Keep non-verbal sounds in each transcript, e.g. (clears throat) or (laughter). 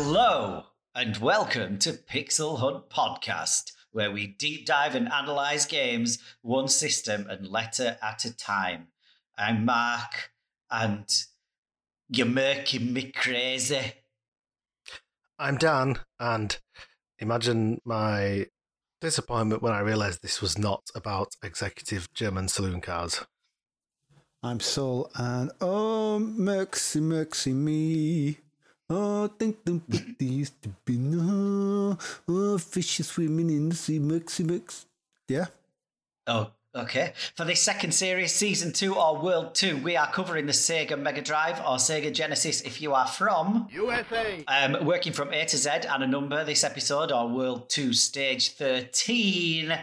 Hello, and welcome to Pixel Hunt Podcast, where we deep dive and analyze games one system and letter at a time. I'm Mark, and you're making me crazy. I'm Dan, and imagine my disappointment when I realised this was not about executive German saloon cars. I'm Sol, and oh, Mercy, Mercy me. Oh, I think the pity used to be no. Oh, fishes swimming in the sea, Mercy, Mercy. Yeah. Oh, okay. For this second series, Season 2 or World 2, we are covering the Sega Mega Drive or Sega Genesis if you are from USA. Um, working from A to Z and a number this episode, or World 2 Stage 13,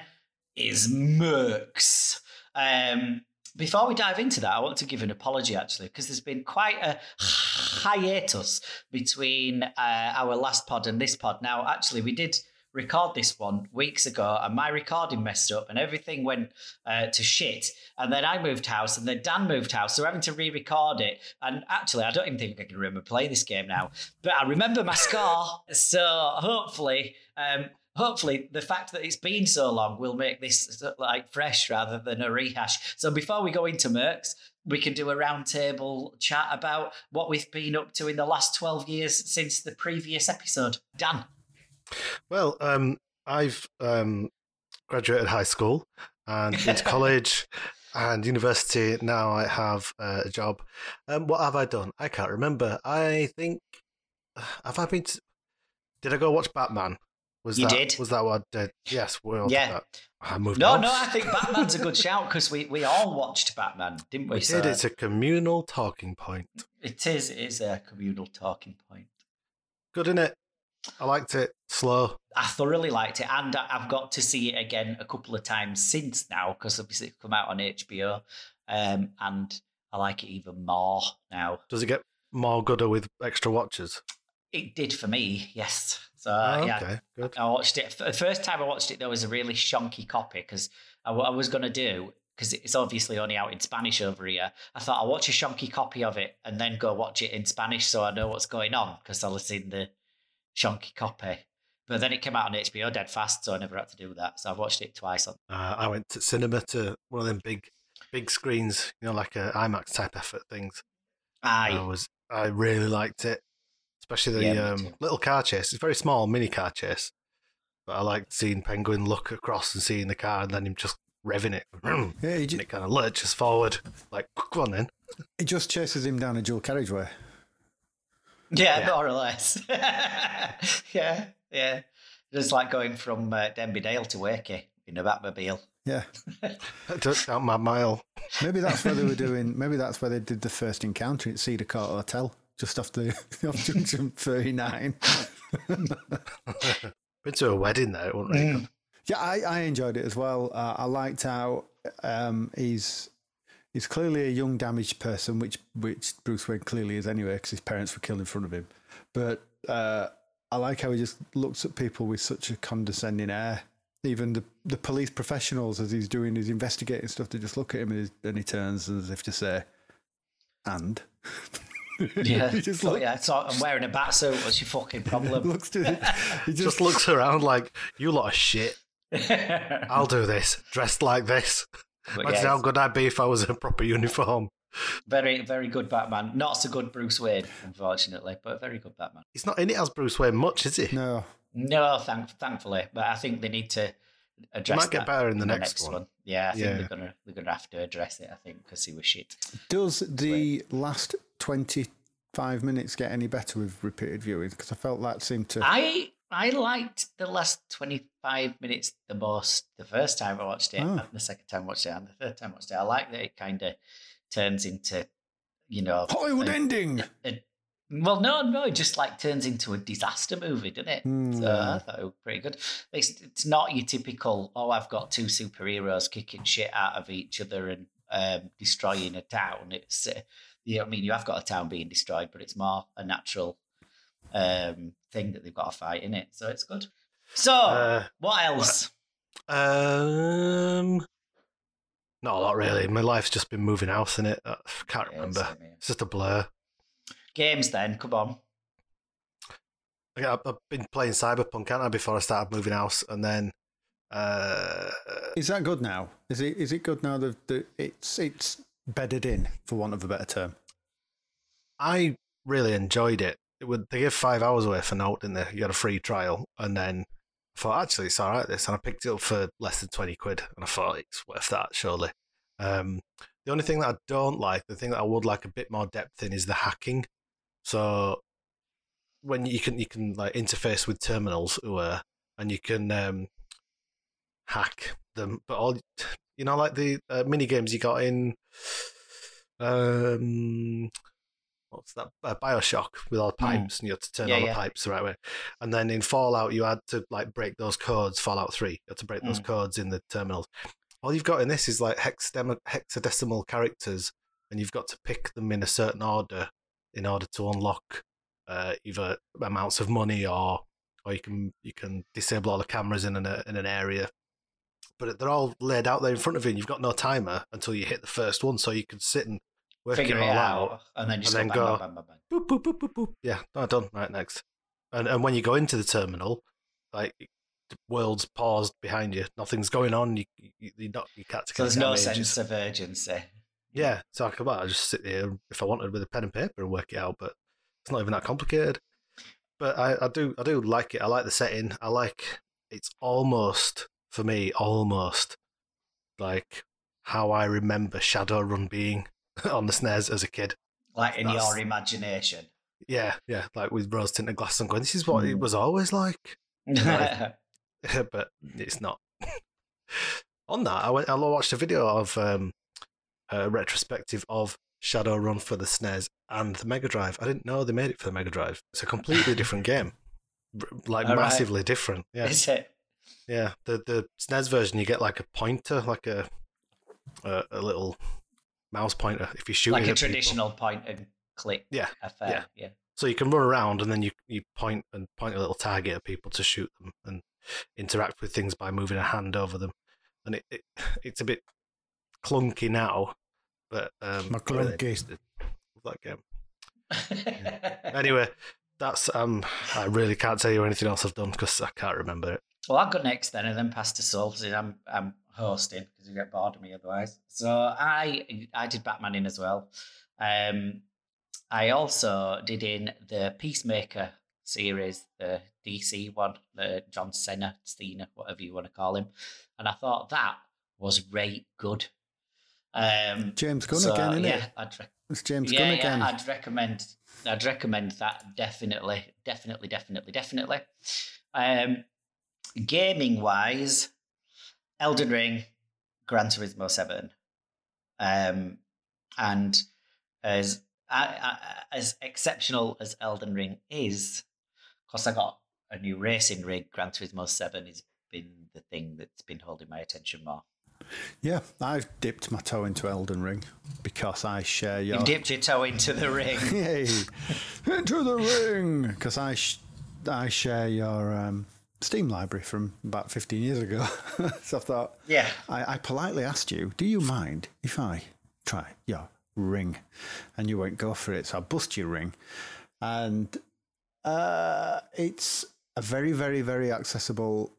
is Mercs. Um, before we dive into that, I want to give an apology actually, because there's been quite a hiatus between uh, our last pod and this pod. Now, actually, we did record this one weeks ago, and my recording messed up, and everything went uh, to shit. And then I moved house, and then Dan moved house, so we're having to re-record it. And actually, I don't even think I can remember playing this game now, but I remember my score. So hopefully. Um, hopefully the fact that it's been so long will make this like fresh rather than a rehash. So before we go into Mercs, we can do a roundtable chat about what we've been up to in the last 12 years since the previous episode. Dan. Well, um, I've um, graduated high school and into (laughs) college and university. Now I have a job. Um, what have I done? I can't remember. I think (sighs) have I been? To, did I go watch Batman? Was You that, did. Was that what I did? Yes. Well, Yeah. that- I moved. No, house. no, I think (laughs) Batman's a good shout because we, we all watched Batman, didn't we? we So did. It's a communal talking point. it is it is a communal talking point. Good in it. I liked it. Slow. I thoroughly liked it, and I- I've got to see it again a couple of times since now because obviously it's come out on HBO, um, and I like it even more now. Does it get more gooder with extra watches? It did for me, yes. So Oh, yeah, good. I watched it. The first time I watched it, there was a really shonky copy because I, was going to do because it's obviously only out in Spanish over here. I thought I'll watch a shonky copy of it and then go watch it in Spanish so I know what's going on because I'll have seen the shonky copy. But then it came out on HBO dead fast, so I never had to do that. So I've watched it twice. On Uh, I went to cinema to one of them big, big screens, you know, like a IMAX type effort things. I was, I really liked it, especially the Yeah, um, little car chase. It's a very small mini car chase, but I liked seeing Penguin look across and seeing the car, and then him just revving it, (clears throat) Yeah, he, ju- it kind of lurches forward, like go on then. he just chases him down a dual carriageway. yeah, yeah. more or less. (laughs) yeah, yeah. Just like going from uh, Denby Dale to Wakey in a Batmobile. Yeah. Don't count my mile. Maybe that's where they were doing, maybe that's where they did the first encounter at Cedar Court Hotel, just off the off Junction 39. (laughs) Been to a wedding there, it wasn't really good. Yeah, I, I enjoyed it as well. Uh, I liked how um, he's he's clearly a young, damaged person, which which Bruce Wayne clearly is anyway, because his parents were killed in front of him. But uh, I like how he just looks at people with such a condescending air. Even the, the police professionals, as he's doing his investigating stuff, they just look at him and, he- and he turns as if to say, "And." (laughs) Yeah, (laughs) he just Oh, look, yeah. So I'm wearing a bat suit. What's your fucking (laughs) problem? looks to he just, (laughs) Just looks around like you lot of shit. I'll do this, dressed like this. But Imagine yeah, how good I'd be if I was in a proper uniform. very, very good Batman. Not so good Bruce Wayne, unfortunately, but very good Batman. He's not in it as Bruce Wayne much, is he? no. No, thank, thankfully, but I think they need to address. It might get better in the next one. Yeah, I think Yeah. they're gonna they're gonna have to address it. I think because he was shit. Does the last 25 minutes get any better with repeated viewing? Because I felt that seemed to. I I liked the last twenty five minutes the most the first time I watched it, Oh. and the second time I watched it, and the third time I watched it. I like that it kind of turns into, you know, Hollywood a- ending! a- well, no, no, it just like turns into a disaster movie, doesn't it? Hmm. So I thought it was pretty good. It's, it's not your typical, oh, I've got two superheroes kicking shit out of each other and um, destroying a town. It's, uh, yeah, I mean, you have got a town being destroyed, but it's more a natural um, thing that they've got to fight in it. So it's good. So, Uh, what else? Um, not a lot really. My life's just been moving house in it. I can't Yeah, remember. same here. It's just a blur. Games then, come on. I- I've I've been playing Cyberpunk, haven't I, before I started moving house, and then uh, Is that good now? Is it is it good now that that it's it's bedded in, for want of a better term? I really enjoyed it. It would they gave five hours away for note, didn't they? You got a free trial, and then I thought actually it's all right. This, and I picked it up for less than twenty quid, and I thought it's worth that surely. Um, the only thing that I don't like, the thing that I would like a bit more depth in, is the hacking. So when you can you can like interface with terminals, who are, and you can um, hack them, but all you know, like the uh, mini games you got in. Um, what's that? Uh, Bioshock with all the pipes, and you had to turn Hmm. Yeah, all the yeah. pipes the right way. And then in Fallout, you had to like break those codes. Fallout Three, you had to break those Mm. codes in the terminals. All you've got in this is like hexadem- hexadecimal characters, and you've got to pick them in a certain order in order to unlock uh, either amounts of money or or you can you can disable all the cameras in an in an area. But they're all laid out there in front of you, and you've got no timer until you hit the first one, so you can sit and work Figure it it all out, out and then just and go, then bang, go- bang, bang, bang, bang. boop, boop, boop, boop, boop. Yeah, no, done. Right, next. And and when you go into the terminal, like the world's paused behind you, nothing's going on. You you you're not you can't take So there's no damage. sense of urgency. Yeah, so I could well, I just sit there if I wanted with a pen and paper and work it out, but it's not even that complicated. But I, I do I do like it. I like the setting. I like it's almost for me almost like how I remember Shadowrun being (laughs) on the SNES as a kid. Like in That's- your imagination. Yeah, yeah, like with rose tinted glasses. I'm going, this is what it Mm. was always like. yeah, (laughs) (laughs) but it's not. On that, I went. I watched a video of um, a retrospective of Shadowrun for the SNES and the Mega Drive. I didn't know they made it for the Mega Drive. It's a completely different game, R- like All right. massively different. Yeah, Is it? Yeah. The the SNES version, you get like a pointer, like a a, a little mouse pointer. If you shoot Like a traditional point and click Yeah, affair. yeah. Yeah. So you can run around and then you, you point and point a little target at people to shoot them and interact with things by moving a hand over them. And it, it (laughs) it's a bit clunky now, but um, My I'm really clunky. that game. (laughs) Anyway, that's um, I really can't tell you anything else I've done because I can't remember it. Well, I'll go next then, and then pass to Souls. I'm I'm hosting because you get bored of me otherwise. So I I did Batman in as well. Um, I also did in the Peacemaker series, the DC one, the John Cena, Cena, whatever you want to call him, and I thought that was right good. Um, James Gunn so, again, isn't yeah, it? I'd rec- It's James yeah, Gunn yeah, again. I'd recommend. I'd recommend that definitely, definitely, definitely, definitely. Um, gaming wise, Elden Ring, Gran Turismo Seven, um, and as I, I, as exceptional as Elden Ring is, of course, I got a new racing rig. Gran Turismo Seven has been the thing that's been holding my attention more. Yeah, I've dipped my toe into Elden Ring because I share your. You've dipped your toe into the ring. (laughs) Yay! Into the ring! Because I, sh- I share your um, Steam library from about 15 years ago. (laughs) so I thought, yeah. I, I politely asked you, do you mind if I try your ring? And you won't go for it. So I bust your ring. And uh, it's a very, very, very accessible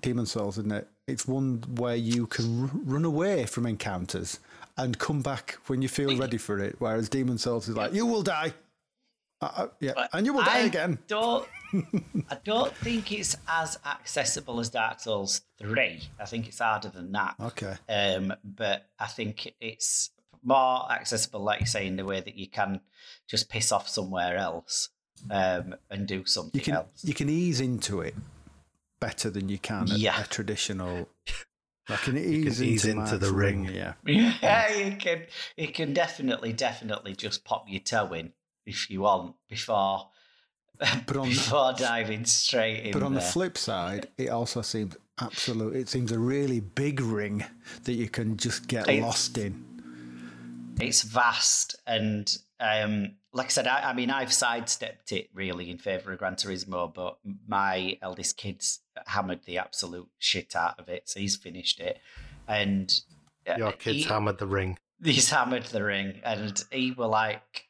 Demon Souls, isn't it? It's one where you can r- run away from encounters and come back when you feel ready for it. Whereas Demon Souls is like, you will die. Uh, uh, yeah, But and you will die I again. Don't, (laughs) I don't think it's as accessible as Dark Souls 3. I think it's harder than that. Okay. Um, but I think it's more accessible, like you say, in the way that you can just piss off somewhere else um, and do something You can else. you can ease into it better than you can a, Yeah. a traditional. (laughs) I can ease, ease into, into my the ring. (laughs) Yeah. Yeah, you can. You can definitely, definitely just pop your toe in if you want before But on- before diving straight (laughs) in. But on the flip side, it also seems absolute. It seems a really big ring that you can just get It's- lost in. it's vast and um, like I said, I, I mean, I've sidestepped it really in favour of Gran Turismo, but my eldest kid's hammered the absolute shit out of it, so he's finished it, and uh, Your kids he- hammered the ring. he's hammered the ring, and he were like,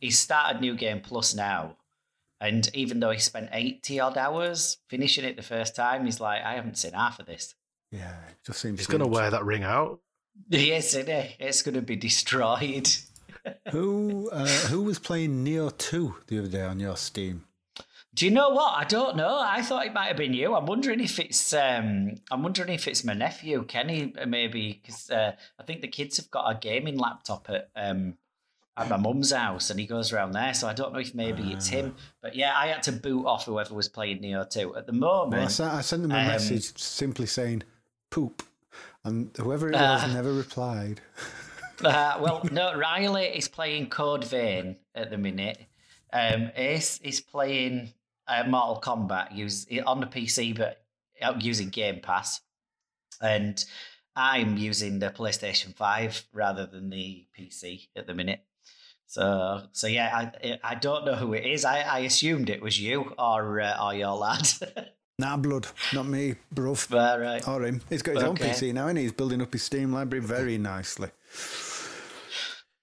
he started New Game Plus now, And even though he spent 80 odd hours finishing it the first time, he's like, I haven't seen half of this. Yeah, it just seems He's going to wear that ring out. (laughs) Yes, it is. It's going to be destroyed. (laughs) Who uh, who was playing Nioh Two the other day on your Steam? Do you know what? I don't know. I thought it might have been you. I'm wondering if it's um, I'm wondering if it's my nephew Kenny, uh, maybe because uh, I think the kids have got a gaming laptop at um, at my mum's house, and he goes around there. So I don't know if maybe it's him. But yeah, I had to boot off whoever was playing Nioh 2 at the moment. I, sent, I sent them a um, message simply saying "poop," and whoever it was Uh. never replied. (laughs) Uh, well, (laughs) no, Riley is playing Code Vein at the minute. Um, Ace is playing uh, Mortal Kombat use, on the PC, but uh, using Game Pass. And I'm using the PlayStation 5 rather than the PC at the minute. So, so yeah, I I don't know who it is. I, I assumed it was you or uh, or your lad. (laughs) Nah, blood, not me, bruv. but, right. Or him. He's got his own PC now, and he's building up his Steam library very nicely.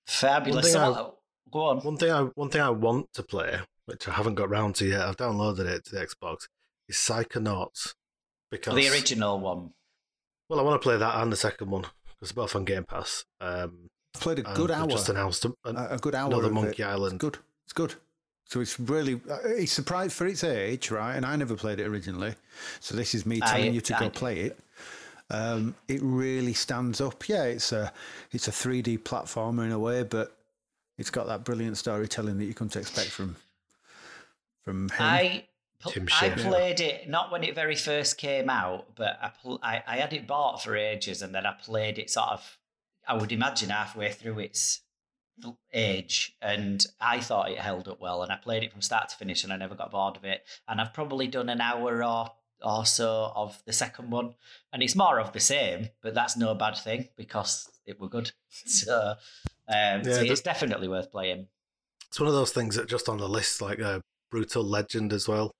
Fabulous. One thing So, go on. One thing I one thing I want to play, which I haven't got round to yet, I've downloaded it to the Xbox, is Psychonauts. Because The original one. well, I want to play that and the second one because both on Game Pass. Um, I've played a good they've hour. Just announced a, an- a, a good hour. another of Monkey it. Island. It's good. It's good. So it's really uh, it's surprised for its age, right? And I never played it originally, so this is me I- telling you to go I- play it. Um, it really stands up. Yeah, it's a it's a 3D platformer in a way, but it's got that brilliant storytelling that you come to expect from from him. I Tim I Schafer. played it not when it very first came out, but I, pl- I I had it bought for ages, and then I played it sort of. I would imagine halfway through its age, and I thought it held up well, and I played it from start to finish, and I never got bored of it. And I've probably done an hour or or so of the second one, and it's more of the same, but that's no bad thing because it were good. (laughs) So, um, so it's definitely worth playing. It's one of those things that just on the list, like a Brutal Legend as well.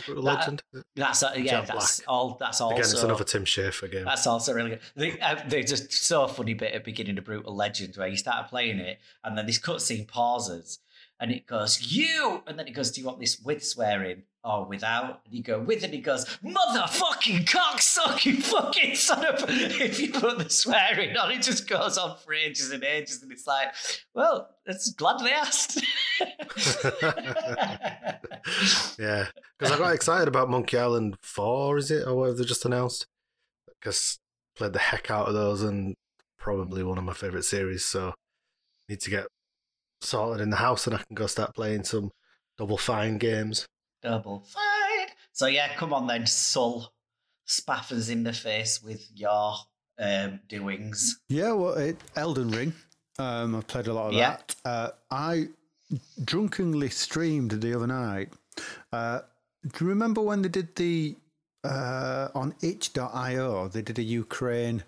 Brutal That- Legend. That's uh, yeah, Jack that's Black. all. That's also Again, it's another Tim Schafer game. That's also really good. They, uh, there's just so funny bit at beginning of Brutal Legend where you start playing it and then this cutscene pauses and it goes, you! And then it goes, do you want this with swearing or without? And you go, with, and he goes, motherfucking cocksucking fucking son of... (laughs) If you put the swearing on, it just goes on for ages and ages and it's like, well, it's glad they asked. (laughs) yeah, because I got excited about Monkey Island Four, is it, or what have they just announced? Because played the heck out of those, and probably one of my favorite series. So need to get sorted in the house, and I can go start playing some Double Fine games. Double fine. So yeah, come on then, Sul. Spaffers in the face with your um, doings. Yeah, well, it, Elden Ring. Um, I've played a lot of Yeah. that. Uh, I drunkenly streamed the other night. Uh, do you remember when they did the uh, on itch.io? They did a Ukraine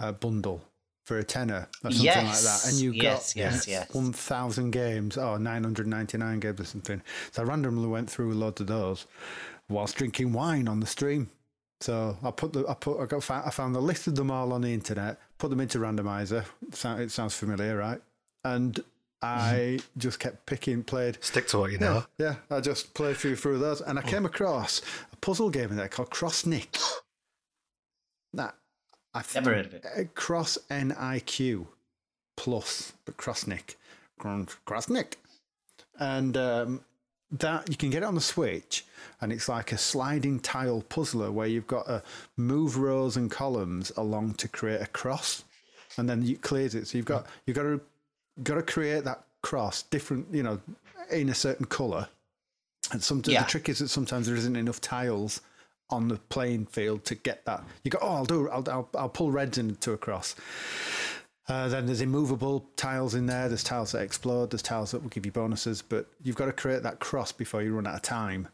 uh, bundle for a tenner or something like that, and you yes, got yes, yes. 1,000 games or 999 games or something. So I randomly went through loads of those whilst drinking wine on the stream. So I put the I put I got I found the list of them all on the internet, put them into randomizer. It sounds familiar, right? And I (laughs) just kept picking, played. Stick to what you know. Yeah, I just played through through those, and I Oh. came across a puzzle game in there called Crossniq. That I th- Never heard of it. uh, Cross NIQ plus, but Crossniq, Cross Nick, and um, that you can get it on the Switch, and it's like a sliding tile puzzler where you've got to move rows and columns along to create a cross, and then you clears it. So you've got you've got to got to create that cross different, you know, in a certain color. And sometimes Yeah. the trick is that sometimes there isn't enough tiles on the playing field to get that. You go, oh, I'll do, I'll, I'll, I'll pull reds into a cross. Uh, then there's immovable tiles in there. There's tiles that explode. There's tiles that will give you bonuses. But you've got to create that cross before you run out of time.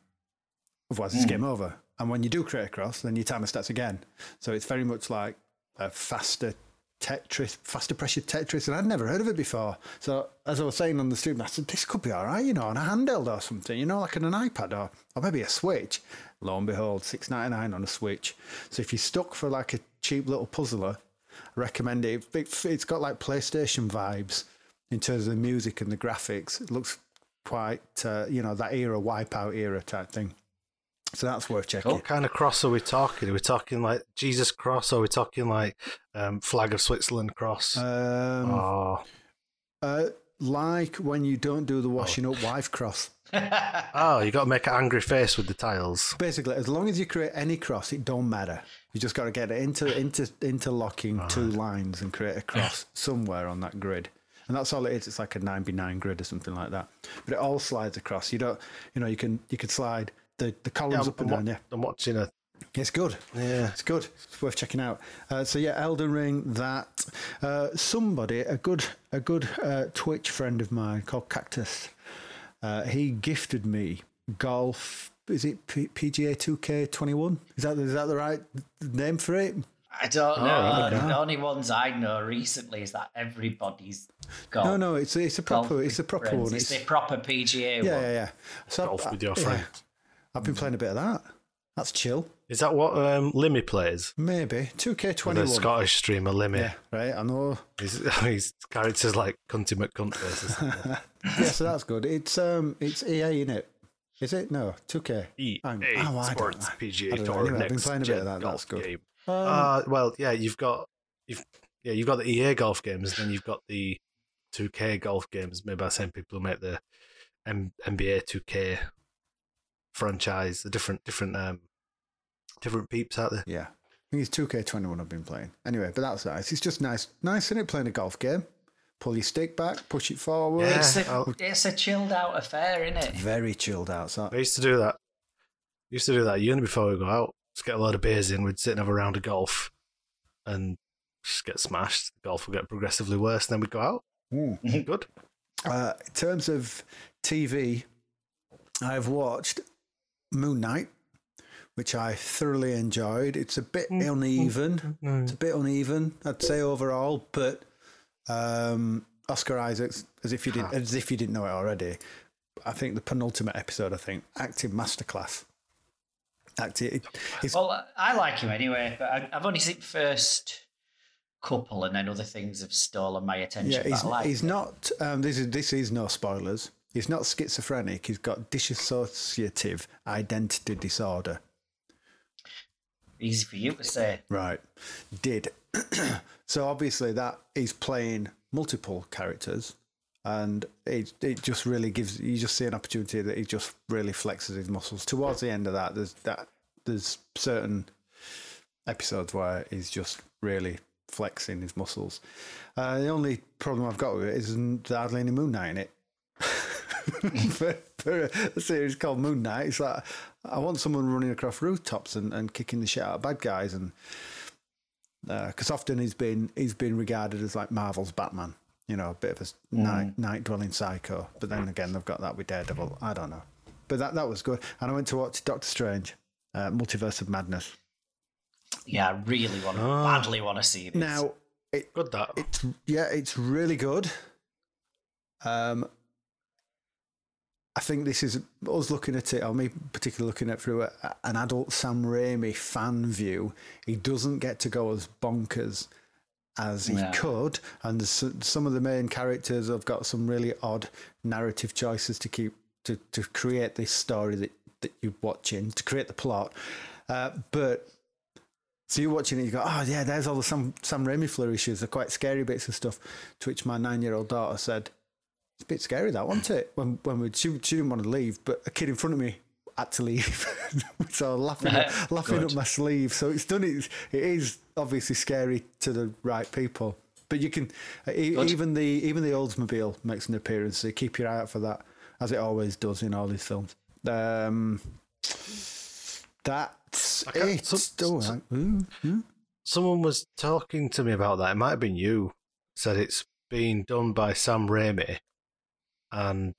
Otherwise, it's game over. And when you do create a cross, then your timer starts again. So it's very much like a faster Tetris, faster pressure Tetris. And I'd never heard of it before. So as I was saying on the stream, I said, this could be all right, you know, on a handheld or something, you know, like on an iPad or, or maybe a Switch. Lo and behold, six ninety nine on a Switch. So if you're stuck for like a cheap little puzzler, I recommend it. it. It's got like PlayStation vibes in terms of the music and the graphics. It looks quite uh, you know that era, wipeout era type thing. So that's worth checking. What kind of cross are we talking? Are we talking like Jesus cross? Or are we talking like um, flag of Switzerland cross? Um, oh, uh, like when you don't do the oh. washing up wife cross. (laughs) oh, you got to make an angry face with the tiles. Basically, as long as you create any cross, it don't matter. You just got to get it into into interlocking two lines and create a cross somewhere on that grid. And that's all it is. It's like a nine by nine grid or something like that. But it all slides across. You don't, you know, you can you can slide the the columns up and I'm, down. Yeah, I'm watching a it's good. yeah. It's good. It's worth checking out. Uh, so yeah, Elden Ring. That uh, somebody, a good a good uh, Twitch friend of mine called Cactus. Uh, he gifted me golf. Is it P- PGA Two K Twenty One? Is that is that the right name for it? I don't know. right, okay. The only ones I know recently is that everybody's got. No, no, it's it's a proper it's a proper friends. one. It's It's, the proper PGA yeah, one. yeah, yeah. So Golf I- with your yeah. I've been playing a bit of that. That's chill. Is that what um, Limmy plays? Maybe two K twenty The one. Scottish streamer Limmy. Yeah, right. I know. His, (laughs) his character's like Cunty McCunt faces. (laughs) yeah, so that's good. It's um, it's EA in it. Is it? No, two K. EA Oh, I don't Sports PGA. Tour Anyway, I've been playing a bit of that, that's good. game. Um, Uh, well, yeah, you've got you've yeah you've got the EA golf games, then you've got the 2K golf games made by the same people who make the M- NBA 2K franchise. The different different um different peeps out there. yeah, I think it's two K twenty one. I've been playing anyway, but that's nice. It's just nice, nice in it playing a golf game. Pull your stick back, push it forward. Yeah. It's, a, I'll- it's a chilled out affair, isn't it? Very chilled out. So I used to do that. used to do that at uni before we go out. Just get a load of beers in. We'd sit and have a round of golf, and just get smashed. The golf would get progressively worse. And then we'd go out. Mm. Good. Uh, in terms of TV, I've watched Moon Knight, which I thoroughly enjoyed. It's a bit mm, uneven. Mm, mm, it's a bit uneven, I'd say overall, but um, Oscar Isaacs, as if you didn't, ah. as if you didn't know it already. I think the penultimate episode. I think acting masterclass. Acting, it, Well, I like him anyway, but I, I've only seen the first couple, and then other things have stolen my attention. yeah, he's, like he's not. Um, this is this is no spoilers. He's not schizophrenic. He's got dissociative identity disorder. Easy for you to say. Right. Did. (clears throat) so obviously that he's playing multiple characters and it, it just really gives you just see an opportunity that he just really flexes his muscles. Towards the end of that there's that there's certain episodes where he's just really flexing his muscles. Uh, the only problem I've got with it is there's hardly any Moon Knight in it. For, for a series called Moon Knight, it's like I want someone running across rooftops and, and kicking the shit out of bad guys, and because often he's been he's been regarded as like Marvel's Batman, you know, a bit of a night night dwelling psycho. But then again, they've got that with Daredevil. I don't know, but that that was good. And I went to watch Doctor Strange, uh, Multiverse of Madness. Yeah, I really want to, Oh. badly want to see this. Now, it, Good that. it's yeah, it's really good. Um, I think this is us looking at it, or me particularly looking at it through a, an adult Sam Raimi fan view. He doesn't get to go as bonkers as he Yeah. could, and some of the main characters have got some really odd narrative choices to keep to, to create this story that, that you're watching to create the plot. Uh, but so you're watching it, you go, oh yeah, there's all the Sam, Sam Raimi flourishes, the quite scary bits of stuff. To which my nine-year-old daughter said, "It's a bit scary, that wasn't it?" When when we, she she didn't want to leave, but a kid in front of me had to leave, (laughs) so laughing (laughs) laughing Good. up my sleeve. So it's done. It it is obviously scary to the right people, but you can Good. even the even the Oldsmobile makes an appearance. So keep your eye out for that, as it always does in all these films. Um, that's it. so- Oh, so- mm, mm. Someone was talking to me about that. It might have been you. Said it's been done by Sam Raimi, and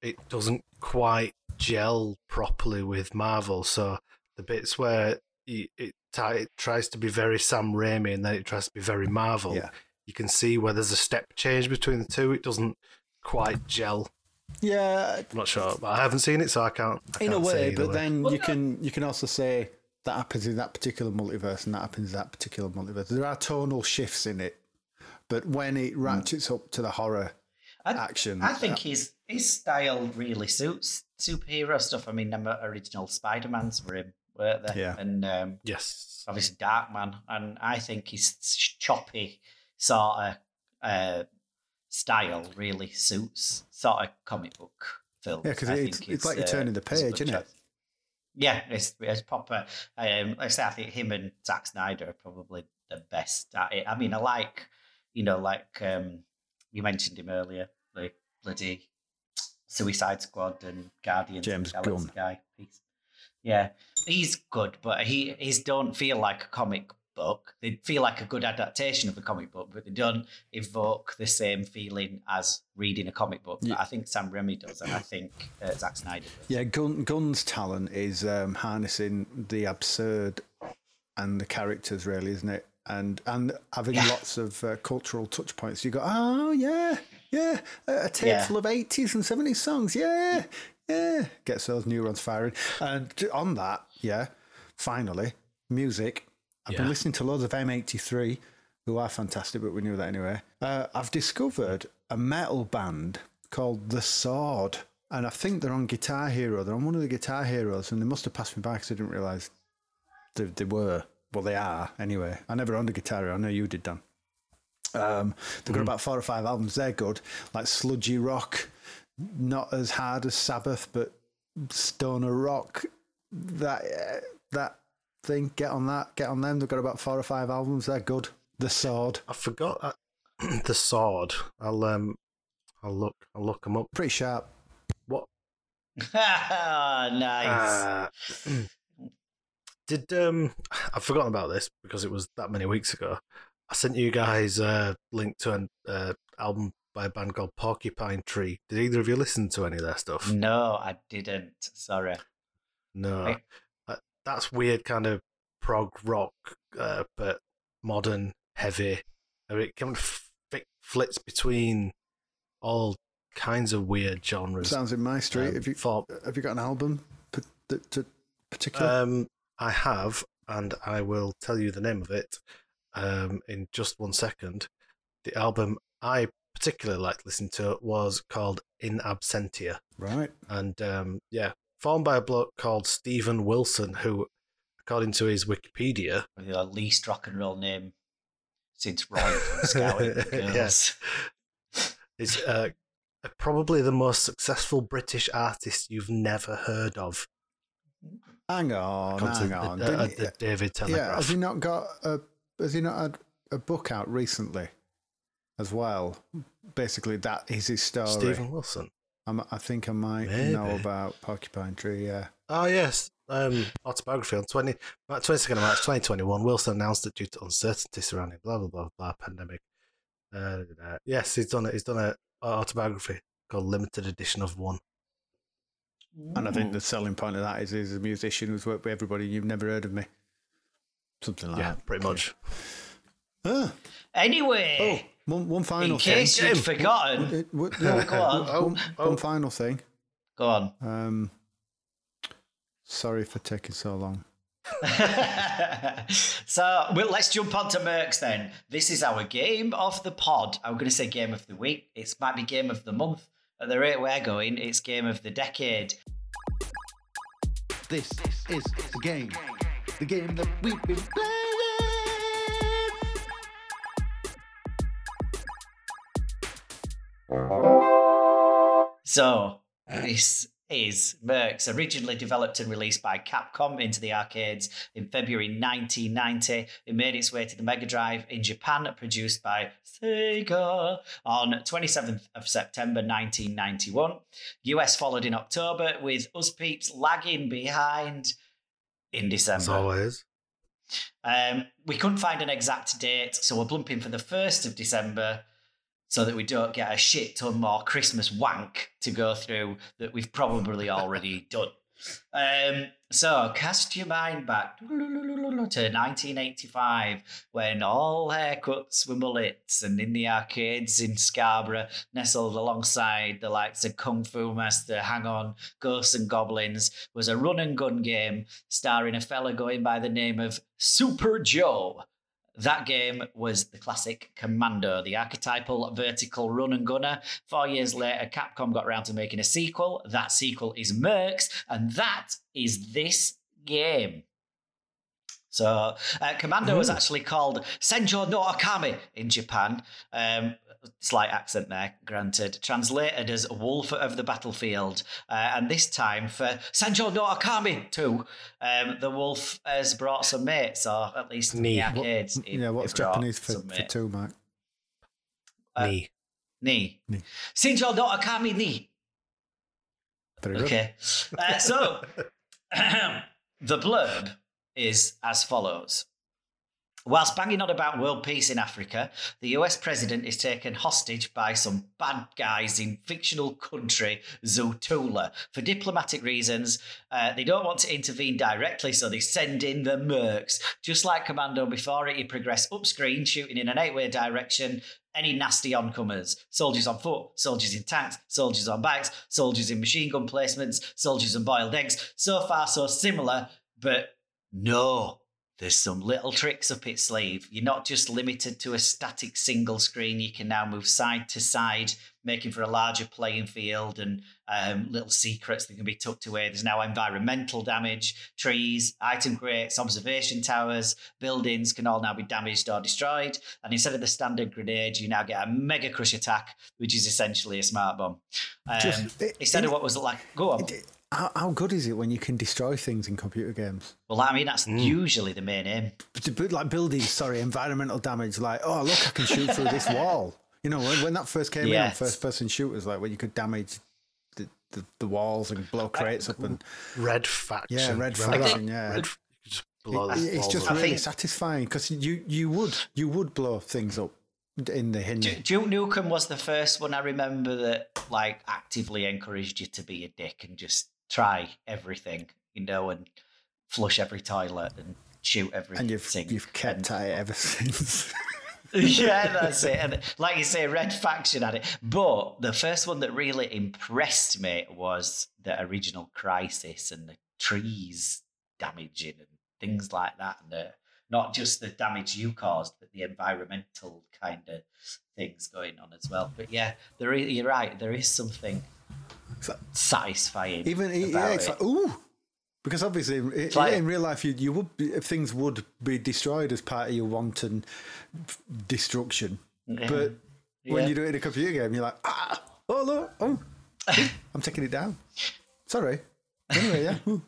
it doesn't quite gel properly with Marvel. So the bits where he, it, ti- it tries to be very Sam Raimi and then it tries to be very Marvel, Yeah. you can see where there's a step change between the two. It doesn't quite gel. Yeah, I'm not sure, but I haven't seen it, so I can't. I in a can't say way, either but then you can you can also say that happens in that particular multiverse and that happens in that particular multiverse. There are tonal shifts in it, but when it ratchets up to the horror, I, action. I think his his style really suits superhero stuff. I mean, the original Spider Mans were him, weren't they? Yeah. And um, Yes. obviously Darkman, and I think his choppy sort of uh, style really suits sort of comic book films. Yeah, because it's- think it's like you're turning the page, isn't it? choice. Yeah, it's it's proper. Um, like I say, I think him and Zack Snyder are probably the best at it. I mean, I like, you know, like um, you mentioned him earlier, the bloody Suicide Squad and Guardians James of the Galaxy Gunn. guy. He's, yeah, he's good, but he his don't feel like a comic book. They feel like a good adaptation of a comic book, but they don't evoke the same feeling as reading a comic book. Yeah. I think Sam Raimi does, and I think uh, Zack Snyder does. Yeah, Gun, Gun's talent is um, harnessing the absurd and the characters, really, isn't it? And and having Yeah. lots of uh, cultural touch points. You go, oh yeah, yeah, a, tape Yeah. full of eighties and seventies songs, yeah, yeah. Gets those neurons firing. And on that, yeah, finally, music. I've been listening to loads of M83, who are fantastic, but we knew that anyway. Uh, I've discovered a metal band called The Sword, and I think they're on Guitar Hero. They're on one of the Guitar Heroes, and they must have passed me by because I didn't realise they, they were. Well, they are anyway. I never owned a Guitar Hero. I know you did, Dan. Um, they've got about four or five albums. They're good, like sludgy rock, not as hard as Sabbath, but stoner rock. That uh, that thing. Get on that. Get on them. They've got about four or five albums. They're good. The Sword. I forgot uh, (clears throat) the sword. I'll um, I'll look. I'll look them up. Pretty sharp. What? (laughs) nice. Uh, (clears throat) did um, I've forgotten about this because it was that many weeks ago. I sent you guys a link to an uh, album by a band called Porcupine Tree. Did either of you listen to any of their stuff? no, I didn't. Sorry. No, Right. Uh, that's weird kind of prog rock, uh, but modern, heavy. I mean, it kind of f- flits between all kinds of weird genres. Sounds in my street. Um, have you for- have you got an album p- that- that particular? Um, I have, and I will tell you the name of it um, in just one second. The album I particularly liked listening to was called In Absentia. right. And um, yeah, formed by a bloke called Steven Wilson, who, according to his Wikipedia, the least rock and roll name since Roy from Scouting. (laughs) Yes. (laughs) is uh, probably the most successful British artist you've never heard of. Hang on, according hang to on. the, uh, the Daily yeah, Telegraph. has he not got a? Has he not had a book out recently, as well? Basically, that is his story. Steven Wilson. I'm, I think I might know about Porcupine Tree. Yeah. Oh yes, um, autobiography on twenty twenty second of March twenty twenty one. Wilson announced that due to uncertainty surrounding blah blah blah blah pandemic. Uh, uh, yes, he's done it. He's done a autobiography called Limited Edition of One. And I think the selling point of that is he's a musician who's worked with everybody. You've never heard of me. Something like yeah, that. pretty much. Ah, Anyway, oh, one, one final in case thing. you'd forgotten, what- (laughs) no, Go on. one- one- Oh, oh. one final thing. go on. Um, sorry for taking so long. (laughs) so well, let's jump on to Mercs then. This is our game of the pod. I'm going to say game of the week. It might be game of the month. At the rate we're going, it's game of the decade. This is the game. The game that we've been playing. So this is Mercs, originally developed and released by Capcom into the arcades in February 1990. It made its way to the Mega Drive in Japan, produced by Sega on 27th of September 1991. US followed in October, with Us Peeps lagging behind in December. As always. Um, we couldn't find an exact date, so we're blumping for the 1st of December so that we don't get a shit ton more Christmas wank to go through that we've probably already done. Um, so cast your mind back (laughs) to 1985 when all haircuts were mullets and in the arcades in Scarborough, nestled alongside the likes of Kung Fu Master, Hang On, Ghosts and Goblins, was a run and gun game starring a fella going by the name of Super Joe. That game was the classic Commando, the archetypal vertical run and gunner. Four years later, Capcom got around to making a sequel. That sequel is Mercs, and that is this game. So, uh, Commando was actually called Senjo no Akame in Japan. Um, slight accent there, granted. Translated as Wolf of the Battlefield. Uh, and this time for Senjo no Akame 2, um, the wolf has brought some mates, or at least in the Ni. arcades. it- yeah, what's Japanese for, some for mates. two, Mike? Uh, Me. Ni. Ni. Senjo no Akame ni. Very. Okay. Uh, so, (clears throat) the blurb is as follows. Whilst banging on about world peace in Africa, the US president is taken hostage by some bad guys in fictional country Zotula. For diplomatic reasons, uh, they don't want to intervene directly, so they send in the mercs. Just like Commando before it, you progress up screen, shooting in an eight way direction. Any nasty oncomers, soldiers on foot, soldiers in tanks, soldiers on bikes, soldiers in machine gun placements, soldiers on boiled eggs. So far, so similar, but no, there's some little tricks up its sleeve. You're not just limited to a static single screen. You can now move side to side, making for a larger playing field and um, little secrets that can be tucked away. There's now environmental damage, trees, item crates, observation towers, buildings can all now be damaged or destroyed. And instead of the standard grenade, you now get a mega crush attack, which is essentially a smart bomb. Um, Just- it- instead of what was it like, go on. How, how good is it when you can destroy things in computer games? Well, I mean, that's hmm. usually the main aim. But- but like buildings, sorry, environmental damage. Like, oh look, I can shoot through this wall. You know, when, when that first came in first-person shooters, like when you could damage the, the, the walls and blow crates up, and Red faction. Yeah, Red Remember? Faction, yeah. Red, you could just blow the it's just. I really think- satisfying because you you would you would blow things up in the Hindi. Du- Duke Nukem was the first one I remember that like actively encouraged you to be a dick and just try everything, you know, and flush every toilet and shoot everything. and you've you've kept at it ever (laughs) since. (laughs) yeah, that's it. And like you say, Red Faction had it. But the first one that really impressed me was the original Crysis and the trees damaging and things like that. And the, not just the damage you caused, but the environmental kind of things going on as well. But yeah, there is, you're right. There is something So- satisfying. Even yeah, it's it. like ooh, because obviously i- like- in real life you you would be, things would be destroyed as part of your wanton destruction, but when you do it in a computer game, you're like ah oh look oh (laughs) I'm taking it down. Sorry. Anyway, yeah. (laughs)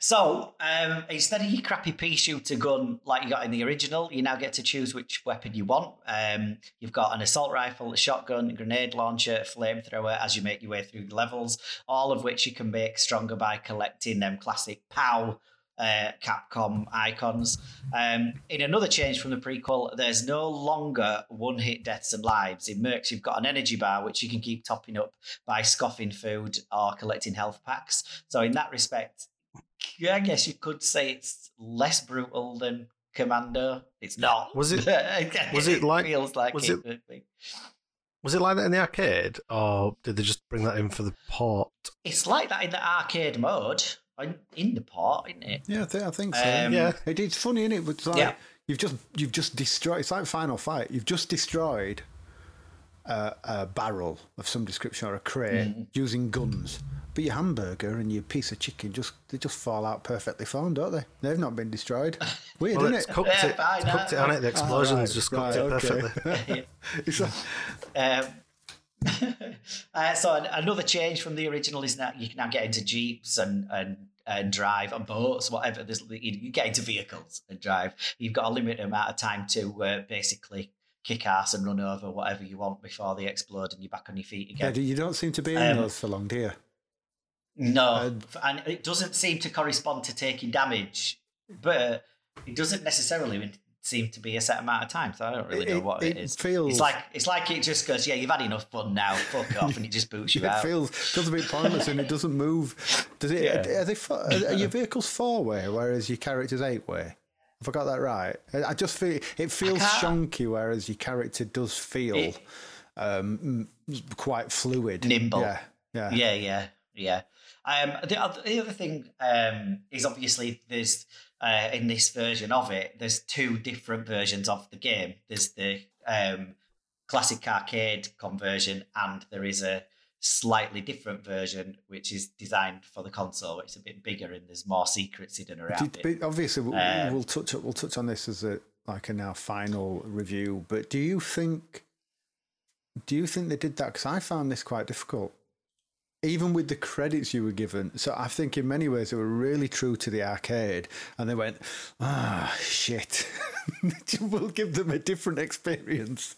So um, instead of your crappy pea shooter gun like you got in the original, you now get to choose which weapon you want. Um, you've got an assault rifle, a shotgun, a grenade launcher, flamethrower as you make your way through the levels, all of which you can make stronger by collecting them classic POW uh, Capcom icons. Um, in another change from the prequel, there's no longer one hit deaths and lives. In Mercs, you've got an energy bar which you can keep topping up by scoffing food or collecting health packs. So, in that respect, I guess you could say it's less brutal than Commando. It's not. Was it- (laughs) was it like- feels like was it, it- Was it like that in the arcade, or did they just bring that in for the port? It's like that in the arcade mode in, in the port, isn't it? Yeah, I think, I think so. Um, Yeah. It, it's funny, isn't it? It's like Yeah. you've just you've just destroyed. It's like Final Fight. You've just destroyed a, a barrel of some description or a crate Mm. using guns. But your hamburger and your piece of chicken just they just fall out perfectly fine, don't they? They've not been destroyed. (laughs) Weird, Well, isn't it's it? cooked Yeah, it, fine, it's cooked it no. on it. The explosions right, just cooked right, it okay. perfectly. (laughs) (laughs) Um, uh, so another change from the original is that you can now get into jeeps and and and drive on boats, whatever. There's, you you get into vehicles and drive. You've got a limited amount of time to uh, basically kick ass and run over whatever you want before they explode and you're back on your feet yeah, again. you don't seem to be in Um, those for long, do you? No, and it doesn't seem to correspond to taking damage, but it doesn't necessarily seem to be a set amount of time. So I don't really know It- what it it is. feels- It's like it's like it just goes, yeah, you've had enough fun now, fuck off, and it just boots you (laughs) It out. feels feels a bit pointless and it doesn't move. Does it? Yeah. Are, they, fo- are your (clears throat) vehicles four way, whereas your character's eight way? Have I got that right? I I just feel it feels can't- shonky, whereas your character does feel It- um, quite fluid, Nimble. Yeah, yeah. Yeah, yeah, Yeah. Um, the, oth- the other thing um, is obviously there's uh, in this version of it, there's two different versions of the game. There's the um, classic arcade conversion, and there is a slightly different version which is designed for the console. It's a bit bigger and there's more secrets hidden around Did- it. obviously, we'll, Uh, we'll touch we'll touch on this as a like in our final review. But do you think do you think they did that? Because I found this quite difficult, even with the credits you were given. So I think in many ways they were really true to the arcade, and they went, ah, shit. (laughs) we'll give them a different experience.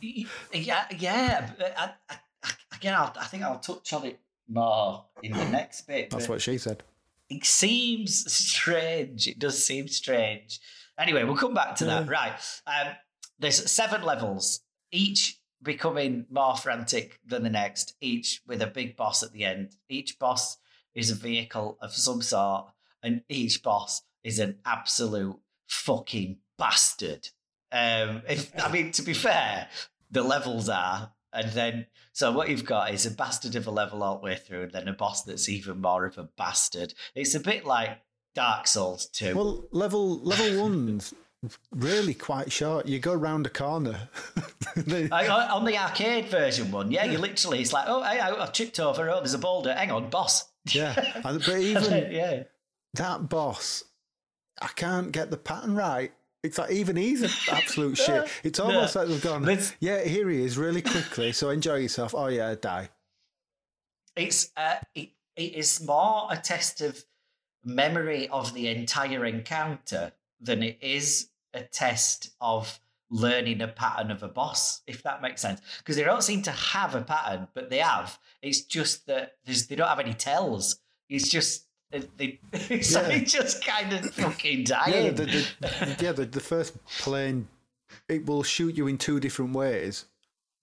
Yeah, yeah. I, I, I, again, I'll, I think I'll touch on it more in the next bit. That's what she said. it seems strange. It does seem strange. Anyway, we'll come back to that. Right. Um, there's seven levels, each becoming more frantic than the next, each with a big boss at the end. Each boss is a vehicle of some sort, and each boss is an absolute fucking bastard. Um, if I mean, to be fair, the levels are, and then so what you've got is a bastard of a level all the way through, and then a boss that's even more of a bastard. It's a bit like Dark Souls 2. Well, level level (laughs) one's really quite short. You go round a corner. (laughs) They- I- on the arcade version one, yeah, you literally, it's like, oh, hey, I- I've tripped over, oh, there's a boulder, hang on, boss. yeah, (laughs) but even (laughs) yeah. that boss, I can't get the pattern right. It's like even he's an absolute shit. It's almost No. like they've gone, Let's- yeah, here he is, really quickly. So enjoy yourself. Oh yeah, die. It's uh, it, it is more a test of memory of the entire encounter than it is a test of learning a pattern of a boss, if that makes sense. Because they don't seem to have a pattern, but they have. It's just that there's they don't have any tells. It's just uh, they, (laughs) so Yeah. they just kind of fucking Yeah, dying. the, the, yeah. The, the first plane, it will shoot you in two different ways,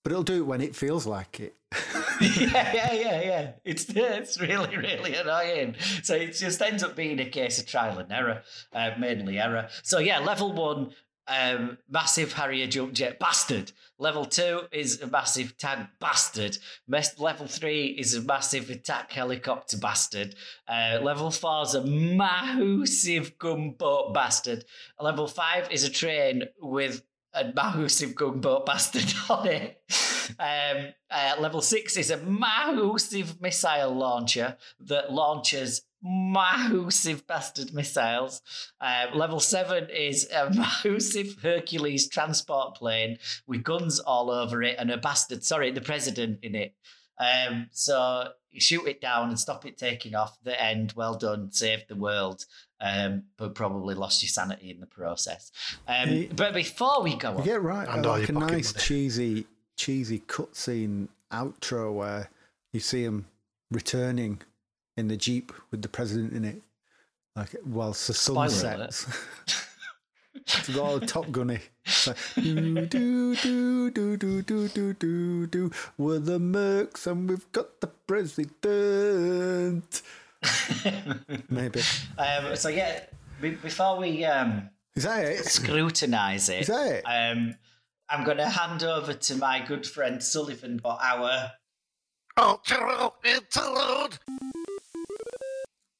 but it'll do it when it feels like it. (laughs) (laughs) yeah, yeah, yeah, yeah. It's (laughs) it's really, really annoying. So it just ends up being a case of trial and error, uh, mainly error. So yeah, level one, um, massive Harrier jump jet bastard. Level two is a massive tank bastard. Mes- level three is a massive attack helicopter bastard. Uh, level four is a massive gunboat bastard. Level five is a train with a massive gunboat bastard on it. Um, uh, level six is a massive missile launcher that launches massive bastard missiles. Uh, level seven is a (laughs) massive Hercules transport plane with guns all over it and a bastard, sorry, the president in it. Um, so you shoot it down and stop it taking off. The end, well done, saved the world. Um, but probably lost your sanity in the process. Um, Yeah. but before we go You on, get right, And all like a your pocket nice money. cheesy, cheesy cutscene outro where you see him returning in the jeep with the president in it, like whilst the sun Spoiler alert. (laughs) sets. it's all Top Gunny. It's like, do do do do do do do do do. We're the Mercs and we've got the president. (laughs) Maybe um, so yeah, be- before we um, is that it? scrutinise it, Is that it? um, I'm going to hand over to my good friend Sullivan for our Cultural interlude.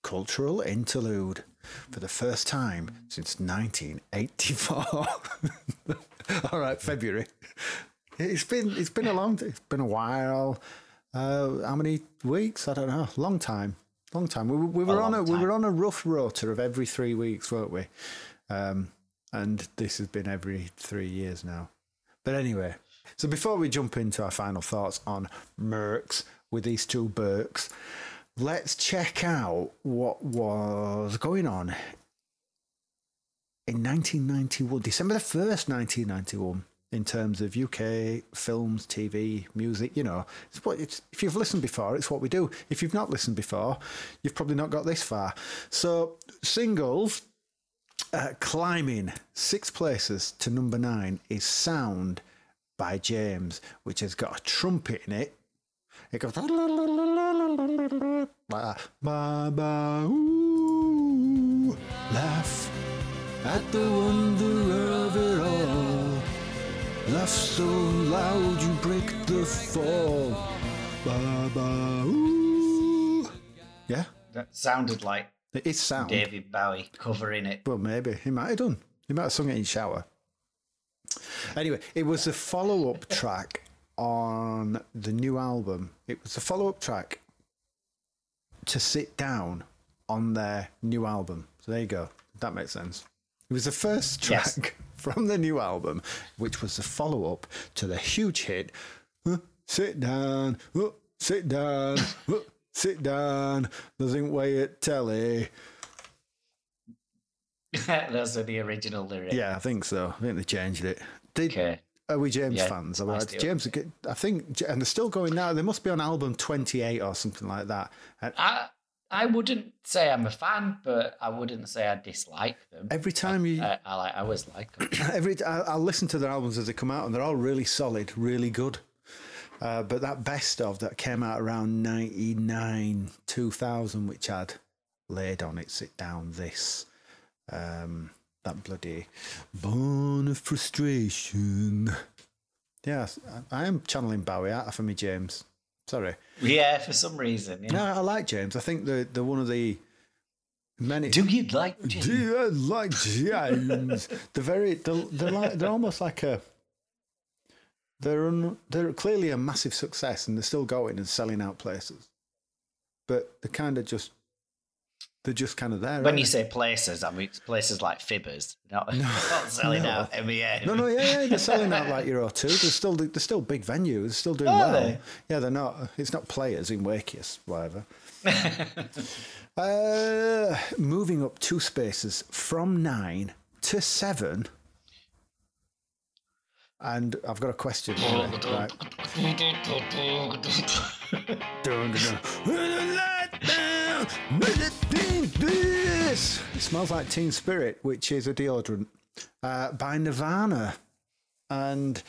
cultural interlude for the first time since 1984. (laughs) All right, February. It's been it's been a long it's been a while. Uh, how many weeks? I don't know. Long time. Long time. We, were- we were on a we were on a rough rota of every three weeks, weren't we? Um, and this has been every three years now. But anyway, so before we jump into our final thoughts on Mercs with these two Burks, let's check out what was going on in 1991, December the 1st, 1991, in terms of UK films, TV, music. You know, it's what it's, if you've listened before, it's what we do. If you've not listened before, you've probably not got this far. So, singles uh, climbing six places to number nine is Sound by James, which has got a trumpet in it. It goes. Laugh at the wonder of it all. Laugh so loud you break the fall. Ba, ba, ooh. that sounded like It is sound. David Bowie covering it. Well, maybe he might have done. He might have sung it in shower. Anyway, it was a follow-up track on the new album. It was a follow-up track to sit down on their new album. So there you go. That makes sense. It was the first Yes. From the new album, which was the follow-up to the huge hit. "Uh, sit down, uh, sit down, (laughs) uh, sit down. Doesn't weigh at telly. (laughs) Those are the original lyrics. Yeah, I think so. I think they changed it. Did Okay. are we James Yeah, fans? Nice right. James, I think, and they're still going now. They must be on album twenty-eight or something like that. And I I wouldn't say I'm a fan, but I wouldn't say I dislike them. every time you, I, I. I always like them. (clears throat) every I, I'll listen to their albums as they come out, and they're all really solid, really good. Uh, but that best of that came out around ninety-nine, two thousand, which had laid on it, sit down, this, um, that bloody born of frustration. Yes, I, I am channeling Bowie out for me, James. Sorry. yeah, for some reason. Yeah. No, I like James. I think they're, they're one of the many. Do you like? James? Do you like James? they're very. They're, they're like. They're almost like a. They're un, they're clearly a massive success, and they're still going and selling out places. But they're kind of just. They're just kind of there. When you they? say places, I mean places like Fibbers, not, (laughs) not selling no. out MEA. No, no, yeah, yeah, they're selling out like (laughs) Euro two. They're still, they're still big venues. They're still doing Are well. they? Yeah, they're not. It's not players in Wakius, whatever. (laughs) uh, moving up two spaces from nine to seven. And I've got a question. Right. It this. It smells like Teen Spirit, which is a deodorant, uh, by Nirvana. And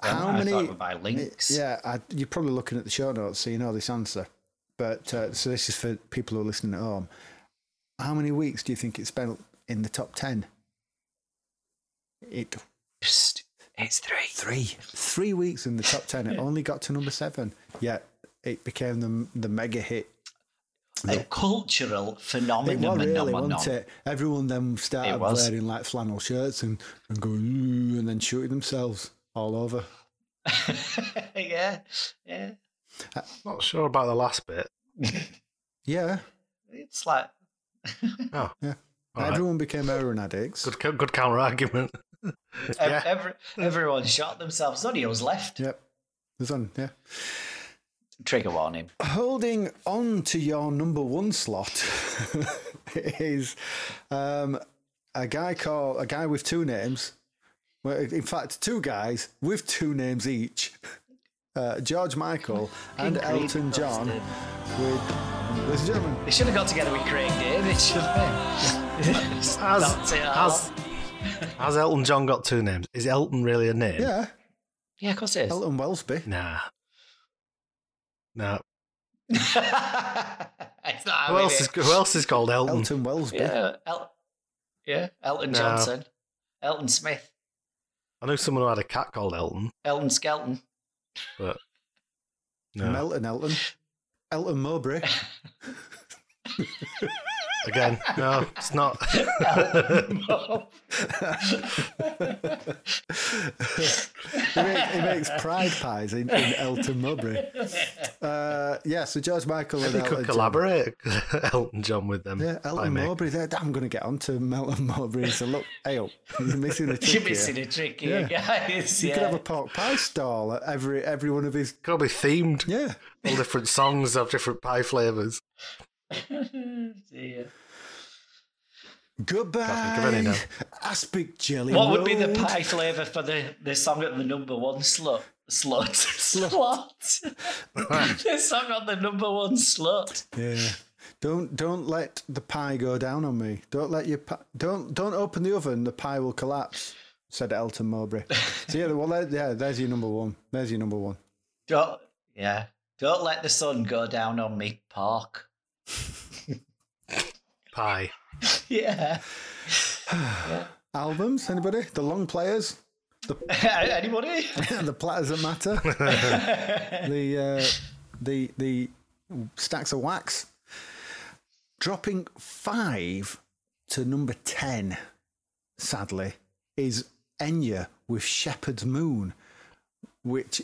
how I many? thought it was by Lynx. Yeah, I, you're probably looking at the show notes, so you know this answer. But uh, so this is for people who are listening at home. How many weeks do you think it spent in the top ten? It Psst, it's three. three three weeks in the top ten. It (laughs) only got to number seven. Yet it became the the mega hit. A cultural It phenomenon. was really, wasn't it? Everyone then started wearing like flannel shirts and, and going and then shooting themselves all over. (laughs) yeah, yeah. Not sure about the last bit. (laughs) Yeah, It's like (laughs) Oh, yeah. All right. Everyone became heroin addicts. good, good counter argument. Yeah. every, everyone shot themselves. Only us left. Yep. There's on, yeah. Trigger warning. Holding on to your number one slot (laughs) is um, a guy called a guy with two names. Well, in fact, two guys with two names each. Uh, George Michael and Fucking creepy Elton John. bastard. With, ladies and gentlemen, They should have got together with Craig David, shouldn't they? Has, has, (laughs) has Elton John got two names? Is Elton really a name? yeah, yeah, of course it is. Elton Wellesby. Nah. No. (laughs) it's not Who else, is, who else is called Elton? Elton Wellesby. Yeah, El- yeah, Elton No. Johnson, Elton Smith, I knew someone who had a cat called Elton, Elton Skelton. but no. Melton Elton. Elton Mowbray. (laughs) (laughs) Again, no, it's not. he, makes, he makes pride pies in, in Elton Mowbray. Uh, yeah, so George Michael and They Elton could John. collaborate, (laughs) Elton John, with them. Yeah, by Elton me. Mowbray. There, I'm going to get on to Elton Mowbray and say, look, hey, up, you're missing a (laughs) trick You're here. a trick here, guys. You yeah. could have a pork pie stall at every every one of his. Could be themed. Yeah, All different songs have different pie flavors. (laughs) Yeah. goodbye. Can't think of any now. Aspic jelly. What would be the pie flavour for the, the song at the number one slut? Slut. Slot. (laughs) the song on the number one slut. Yeah. Don't don't let the pie go down on me. Don't let your pi- don't don't open the oven. The pie will collapse," said Elton Mowbray. (laughs) so yeah, well, there, yeah, there's your number one. There's your number one. Don't, yeah. Don't let the sun go down on me, pork. Pie. (laughs) Yeah. (sighs) Albums? Anybody? The long players? (laughs) Anybody? (laughs) the platters that matter. the uh, the the stacks of wax. Dropping five to number 10, sadly, is Enya with Shepherd Moons, which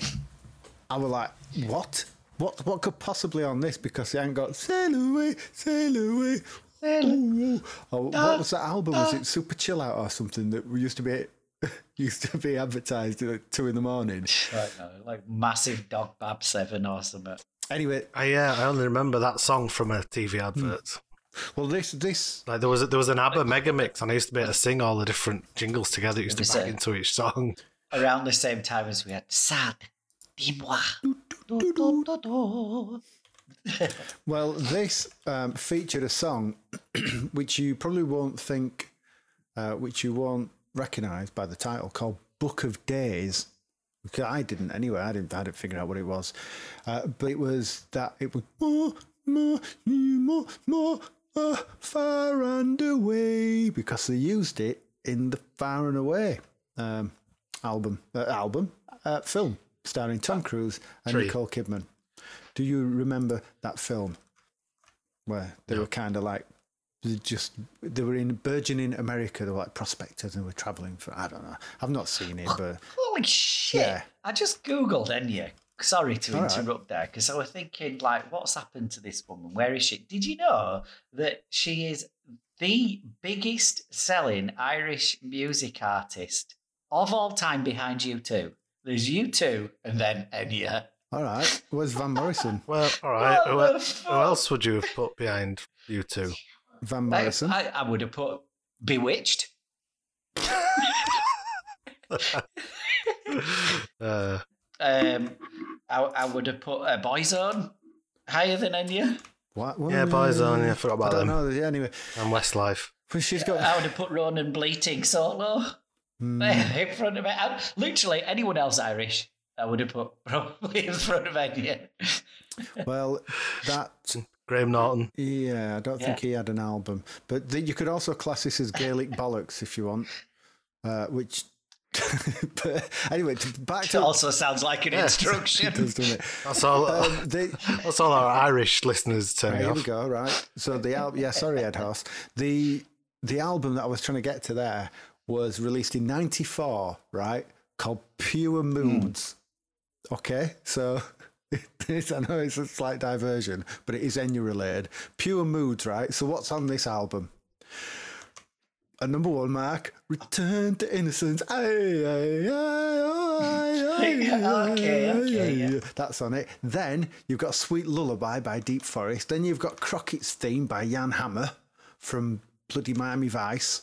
I was like, what? What what could possibly on this? Because it ain't got Sail Away, Sail Away. Ooh. Oh, what was that album? Was it Super Chill Out or something that used to be (laughs) used to be advertised at two in the morning? Right now, like massive dog bab seven or something. Anyway, Uh, yeah, I only remember that song from a TV advert. well, this this Like there was a, there was an ABBA mega mix, and I used to be able to sing all the different jingles together. It used to was back into each song. Around the same time as we had Sad, dis-moi. (laughs) Well, this um, featured a song (clears throat) which you probably won't think, uh, which you won't recognise by the title, called "Book of Days." Because I didn't anyway. I didn't. I didn't figure out what it was, uh, but it was that it was more, more, more, more, uh, far and away because they used it in the Far and Away um, album, uh, album, uh, film starring Tom Cruise and Three. Nicole Kidman. Do you remember that film where they were kind of like just they were in burgeoning America? They were like prospectors and were traveling for I don't know. I've not seen it, but (laughs) Holy shit! Yeah. I just googled Enya. Sorry to All right. interrupt there, because I was thinking, like, what's happened to this woman? Where is she? Did you know that she is the biggest selling Irish music artist of all time behind U2? There's U2, and then Enya. All right. Where's Van Morrison? Well, all right. Who, who else would you have put behind U2? Van Morrison. I, I would have put Bewitched. (laughs) Uh, Um, I, I would have put uh, Boyzone higher than Enya. What? yeah, Boyzone. Yeah, I forgot I about don't them. know. Yeah, anyway, And Westlife. but she's got. I would have put Ronan Bleating solo Hmm. (laughs) in front of it. I- Literally anyone else Irish, I would have put (laughs) probably in front of Enya. (laughs) Well, that Graham Norton. yeah, I don't think Yeah. he had an album, but the, you could also class this as Gaelic bollocks if you want, uh, which. (laughs) but anyway, to, back It to also sounds like an it instruction. does, doesn't it? That's all. Um, the, that's all our Irish listeners turn Right, me here we go. Right. So the album, yeah, sorry, Ed Hoss. The the album that I was trying to get to there was released in '94, right? Called Pure Moods. Okay, so (laughs) this I know it's a slight diversion, but it is Enya related. Pure Moods, right? So what's on this album? A number one mark, Return to Innocence. Aye, aye, aye, (laughs) Okay, okay, yeah. That's on it. Then you've got Sweet Lullaby by Deep Forest. Then you've got Crockett's Theme by Jan Hammer from bloody Miami Vice.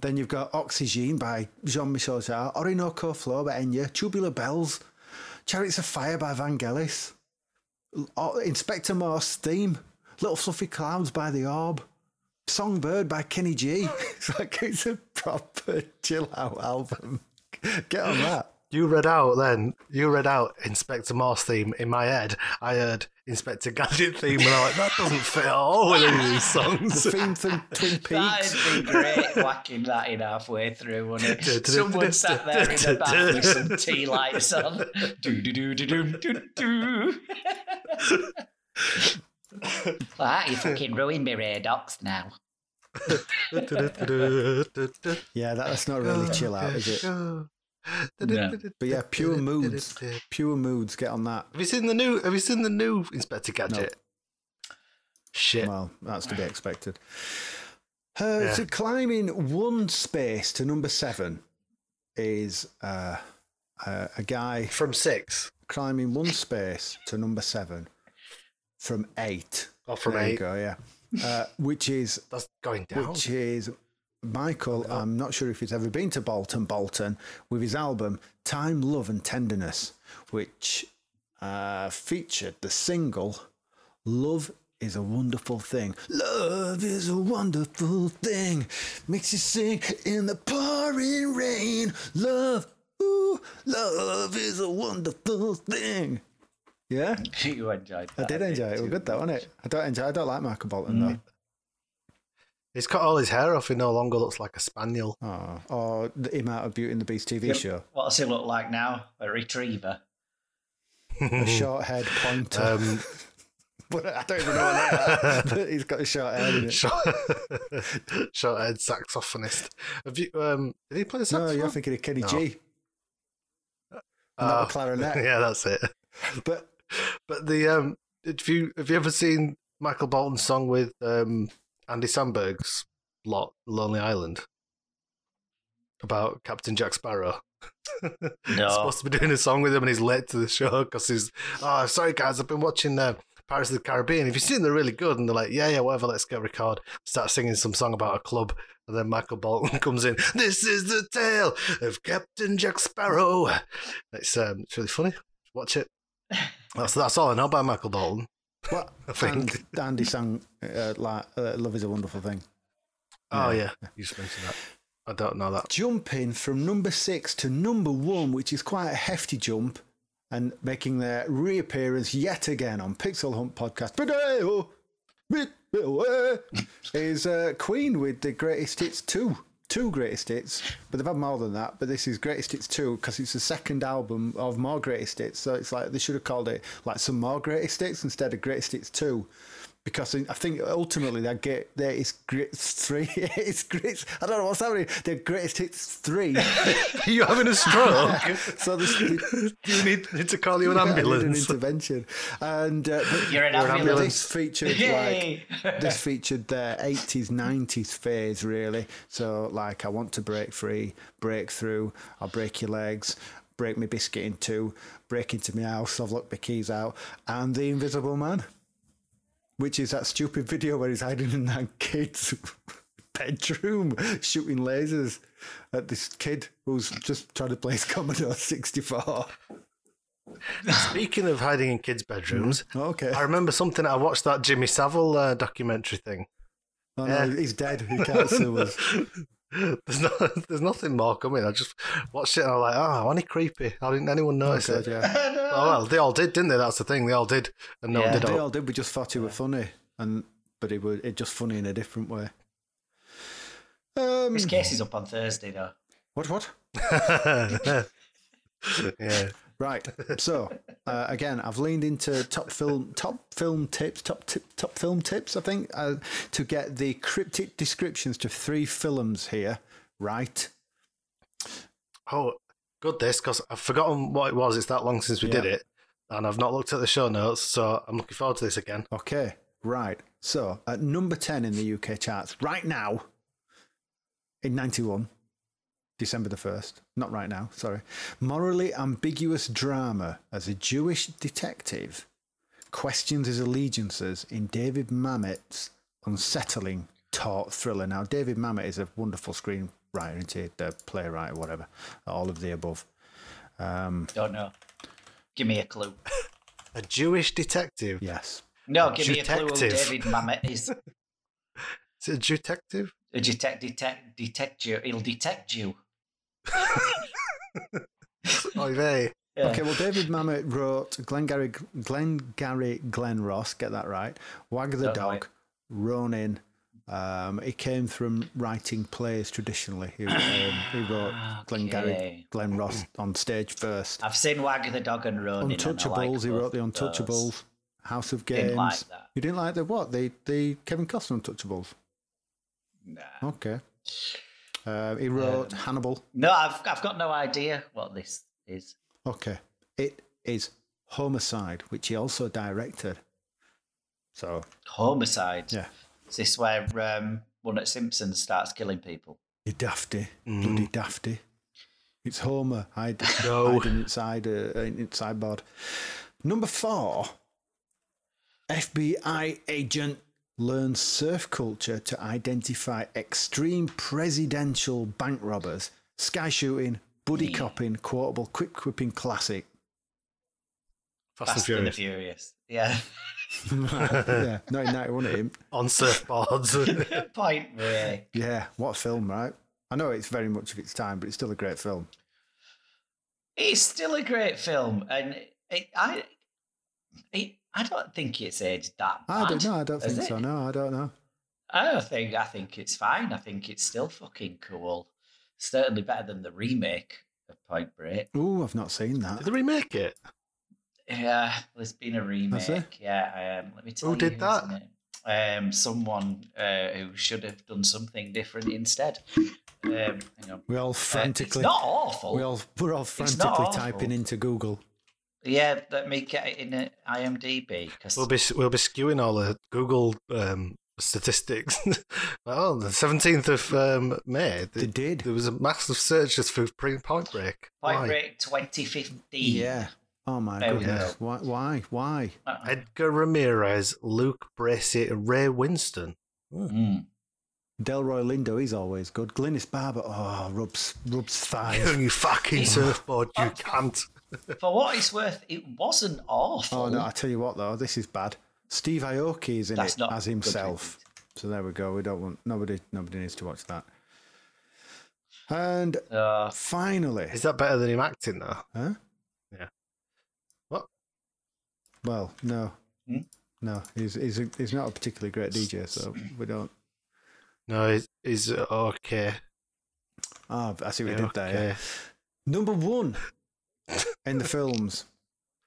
Then you've got Oxygen by Jean Michel Jarre, Orinoco Flow by Enya, Tubular Bells, Chariots of Fire by Vangelis, L- oh, Inspector Morse Theme, Little Fluffy Clouds by The Orb, Songbird by Kenny G. (laughs) It's like it's a proper chill out album. (laughs) Get on that. You read out then. You read out Inspector Morse theme in my head. I heard Inspector Gadget theme, and I'm like, that doesn't fit at all with any of these (laughs) songs. The theme from Twin Peaks. (laughs) That'd be great whacking that in halfway through, wouldn't it? (laughs) Someone sat there in the bath with some tea lights on. Do do do do do do do. Ah, you fucking ruined me, Radox now. Yeah, that, that's not really chill out, is it? (laughs) But yeah, pure moods. Pure moods. Get on that. Have you seen the new? Have you seen the new Inspector Gadget? Shit. Well, that's to be (sighs) expected. Uh, Yeah. So climbing one space to number seven is uh, uh, a guy From six climbing one space to number seven from eight. or from there you eight. go, yeah. Uh, which is That's going down. which is Michael. I'm not sure if he's ever been to Bolton, Bolton, with his album Time, Love and Tenderness, which uh, featured the single Love is a Wonderful Thing. Love is a wonderful thing, makes you sing in the pouring rain. Love, ooh, love is a wonderful thing. Yeah, (laughs) You enjoyed I did enjoy it. It was good though, wasn't it? I don't enjoy. I don't like Michael Bolton though. He's cut all his hair off. He no longer looks like a spaniel. Oh, or the him out of Beauty and the Beast TV show. What does he look like now? A retriever. A (laughs) short haired pointer. Um, (laughs) but I don't even know what they are. But (laughs) he's got a short head in it. Short, short-haired saxophonist. Have you? Um, did he play the saxophone? No, you're thinking of Kenny No. G. not Oh, the clarinet. yeah, that's it. But But the um, have you have you ever seen Michael Bolton's song with um Andy Samberg's lot Lonely Island about Captain Jack Sparrow? (laughs) No. supposed to be doing a song with him and he's late to the show because he's oh sorry guys I've been watching uh, Pirates of the Caribbean. If you've seen they're really good. And they're like yeah yeah whatever let's get record. Start singing some song about a club. And then Michael Bolton (laughs) comes in this is the tale of Captain Jack Sparrow. It's um it's really funny. Watch it. (laughs) That's that's all I know about Michael Bolton (laughs) I think. And Andy sang uh, like uh, "Love Is a Wonderful Thing." oh Yeah. yeah you just mentioned that I don't know that Jumping from number six to number one, which is quite a hefty jump, and making their reappearance yet again on Pixel Hunt podcast. Video, video, (laughs) is uh, Queen with the Greatest Hits two. Two greatest hits, but they've had more than that. But this is greatest hits two because it's the second album of more greatest hits. So it's like they should have called it like some more greatest hits instead of greatest hits two, because I think ultimately they get there is greatest three. (laughs) it's great. I don't know what's happening. They're greatest hits three. are (laughs) you having a stroke (laughs) so this, do you need, need to call you an I need an intervention, and uh, but You're an You're ambulance. ambulance. this featured like this featured their 80s 90s phase really so like i want to break free break through i'll break your legs break my biscuit in two break into my house i've locked my keys out and the invisible man which is that stupid video where he's hiding in that kid's (laughs) bedroom shooting lasers at this kid who's just trying to play his commodore 64 speaking of hiding in kids bedrooms okay I remember something. I watched that Jimmy Savile uh, documentary thing. oh, no, Yeah. he's dead he can't sue us (laughs) (laughs) There's no, there's nothing more coming. I just watched it and I'm like, oh, only creepy. How didn't anyone notice God, it? yeah. (laughs) Oh well, they all did, didn't they? That's the thing. They all did, and no Yeah. one did. They All. all did. We just thought he were funny, and but it was it just funny in a different way. Um, This case is up on Thursday, though. what? What? (laughs) yeah. Right. (laughs) So uh, again, I've leaned into top film, top film tips, top tip, top film tips. I think uh, to get the cryptic descriptions to three films here. Right. Oh, good this because I've forgotten what it was. It's that long since we did it, and I've not looked at the show notes, so I'm looking forward to this again. Okay. Right. So at number ten in the UK charts right now, in '91. December the 1st. Not right now, sorry. Morally ambiguous drama as a Jewish detective questions his allegiances in David Mamet's unsettling taut thriller. Now, David Mamet is a wonderful screenwriter, isn't he? The playwright, or whatever. All of the above. Um, Don't know. Give me a clue. (laughs) A Jewish detective. yes. No, give me a clue who Detective. David Mamet is. (laughs) Is it a detective? A detect, detect, detect you. He'll detect you. (laughs) Oh, they. Yeah. Okay, well, David Mamet wrote Glengarry, Glengarry Glen Ross, get that right. Wag the Don't Dog, it. Ronin. Um, he came from writing plays traditionally. He, um, he wrote Glengarry Okay. Glen Ross on stage first. I've seen Wag the Dog and Ronin. and Untouchables, like he wrote the. Untouchables, House of Games. Didn't like. You didn't like the what? The the Kevin Costner Untouchables. Nah. Okay. Uh, he wrote Um, Hannibal. No, I've, I've got no idea what this is. Okay. It is Homicide, which he also directed. So Homicide. yeah. Is this where um, one at Simpson starts killing people? You dafty, Mm. bloody dafty. It's Homer hide, No. hiding inside uh, inside board. Number four. FBI agent learns surf culture to identify extreme presidential bank robbers, sky shooting, buddy Yeah. copping, quotable, quick quipping classic. Fast, Fast and and the Furious. Furious. Yeah. (laughs) (laughs) yeah, 1991 at him. On surfboards. (laughs) Point Break. Yeah, what a film, right? I know it's very much of its time, but it's still a great film. It's still a great film, and it, I, it, I don't think it's aged that bad. I don't know. I don't has think so. No, I don't know. I don't think. I think it's fine. I think it's still fucking cool. Certainly better than the remake of Point Break. Ooh, I've not seen that. Did they remake it? Yeah, there's been a remake. Yeah, um, let me tell Who you. did who's that? Um, someone uh, who should have done something different instead. Um, hang on. We all Uh, frantically. it's not awful. we all we're all frantically typing into Google. Yeah, let me get it in IMDb because We'll be we'll be skewing all the Google um, statistics. (laughs) well, the seventeenth of um, May, They th- did. there was a massive search just for pre Point Break. Point Why? Break 2015. Yeah. Oh my There goodness. go. Why? Why? Why? Uh, Edgar Ramirez, Luke Bracey, Ray Winstone. mm. Delroy Lindo, he's always good. Glynis Barber, oh, rubs rubs thighs. (laughs) you fucking surfboard, you (laughs) can't. For what it's worth, it wasn't awful. Oh no! I tell you what though, this is bad. Steve Aoki is in That's it as himself. So there we go. We don't want nobody. Nobody needs to watch that. And Uh, finally, Is that better than him acting though? huh? Yeah. What? Well, no, Hmm? no. He's he's a, he's not a particularly great DJ, so we don't. No, he's, he's uh, okay. Ah, I see what you did there. okay. yeah. Number one in the films.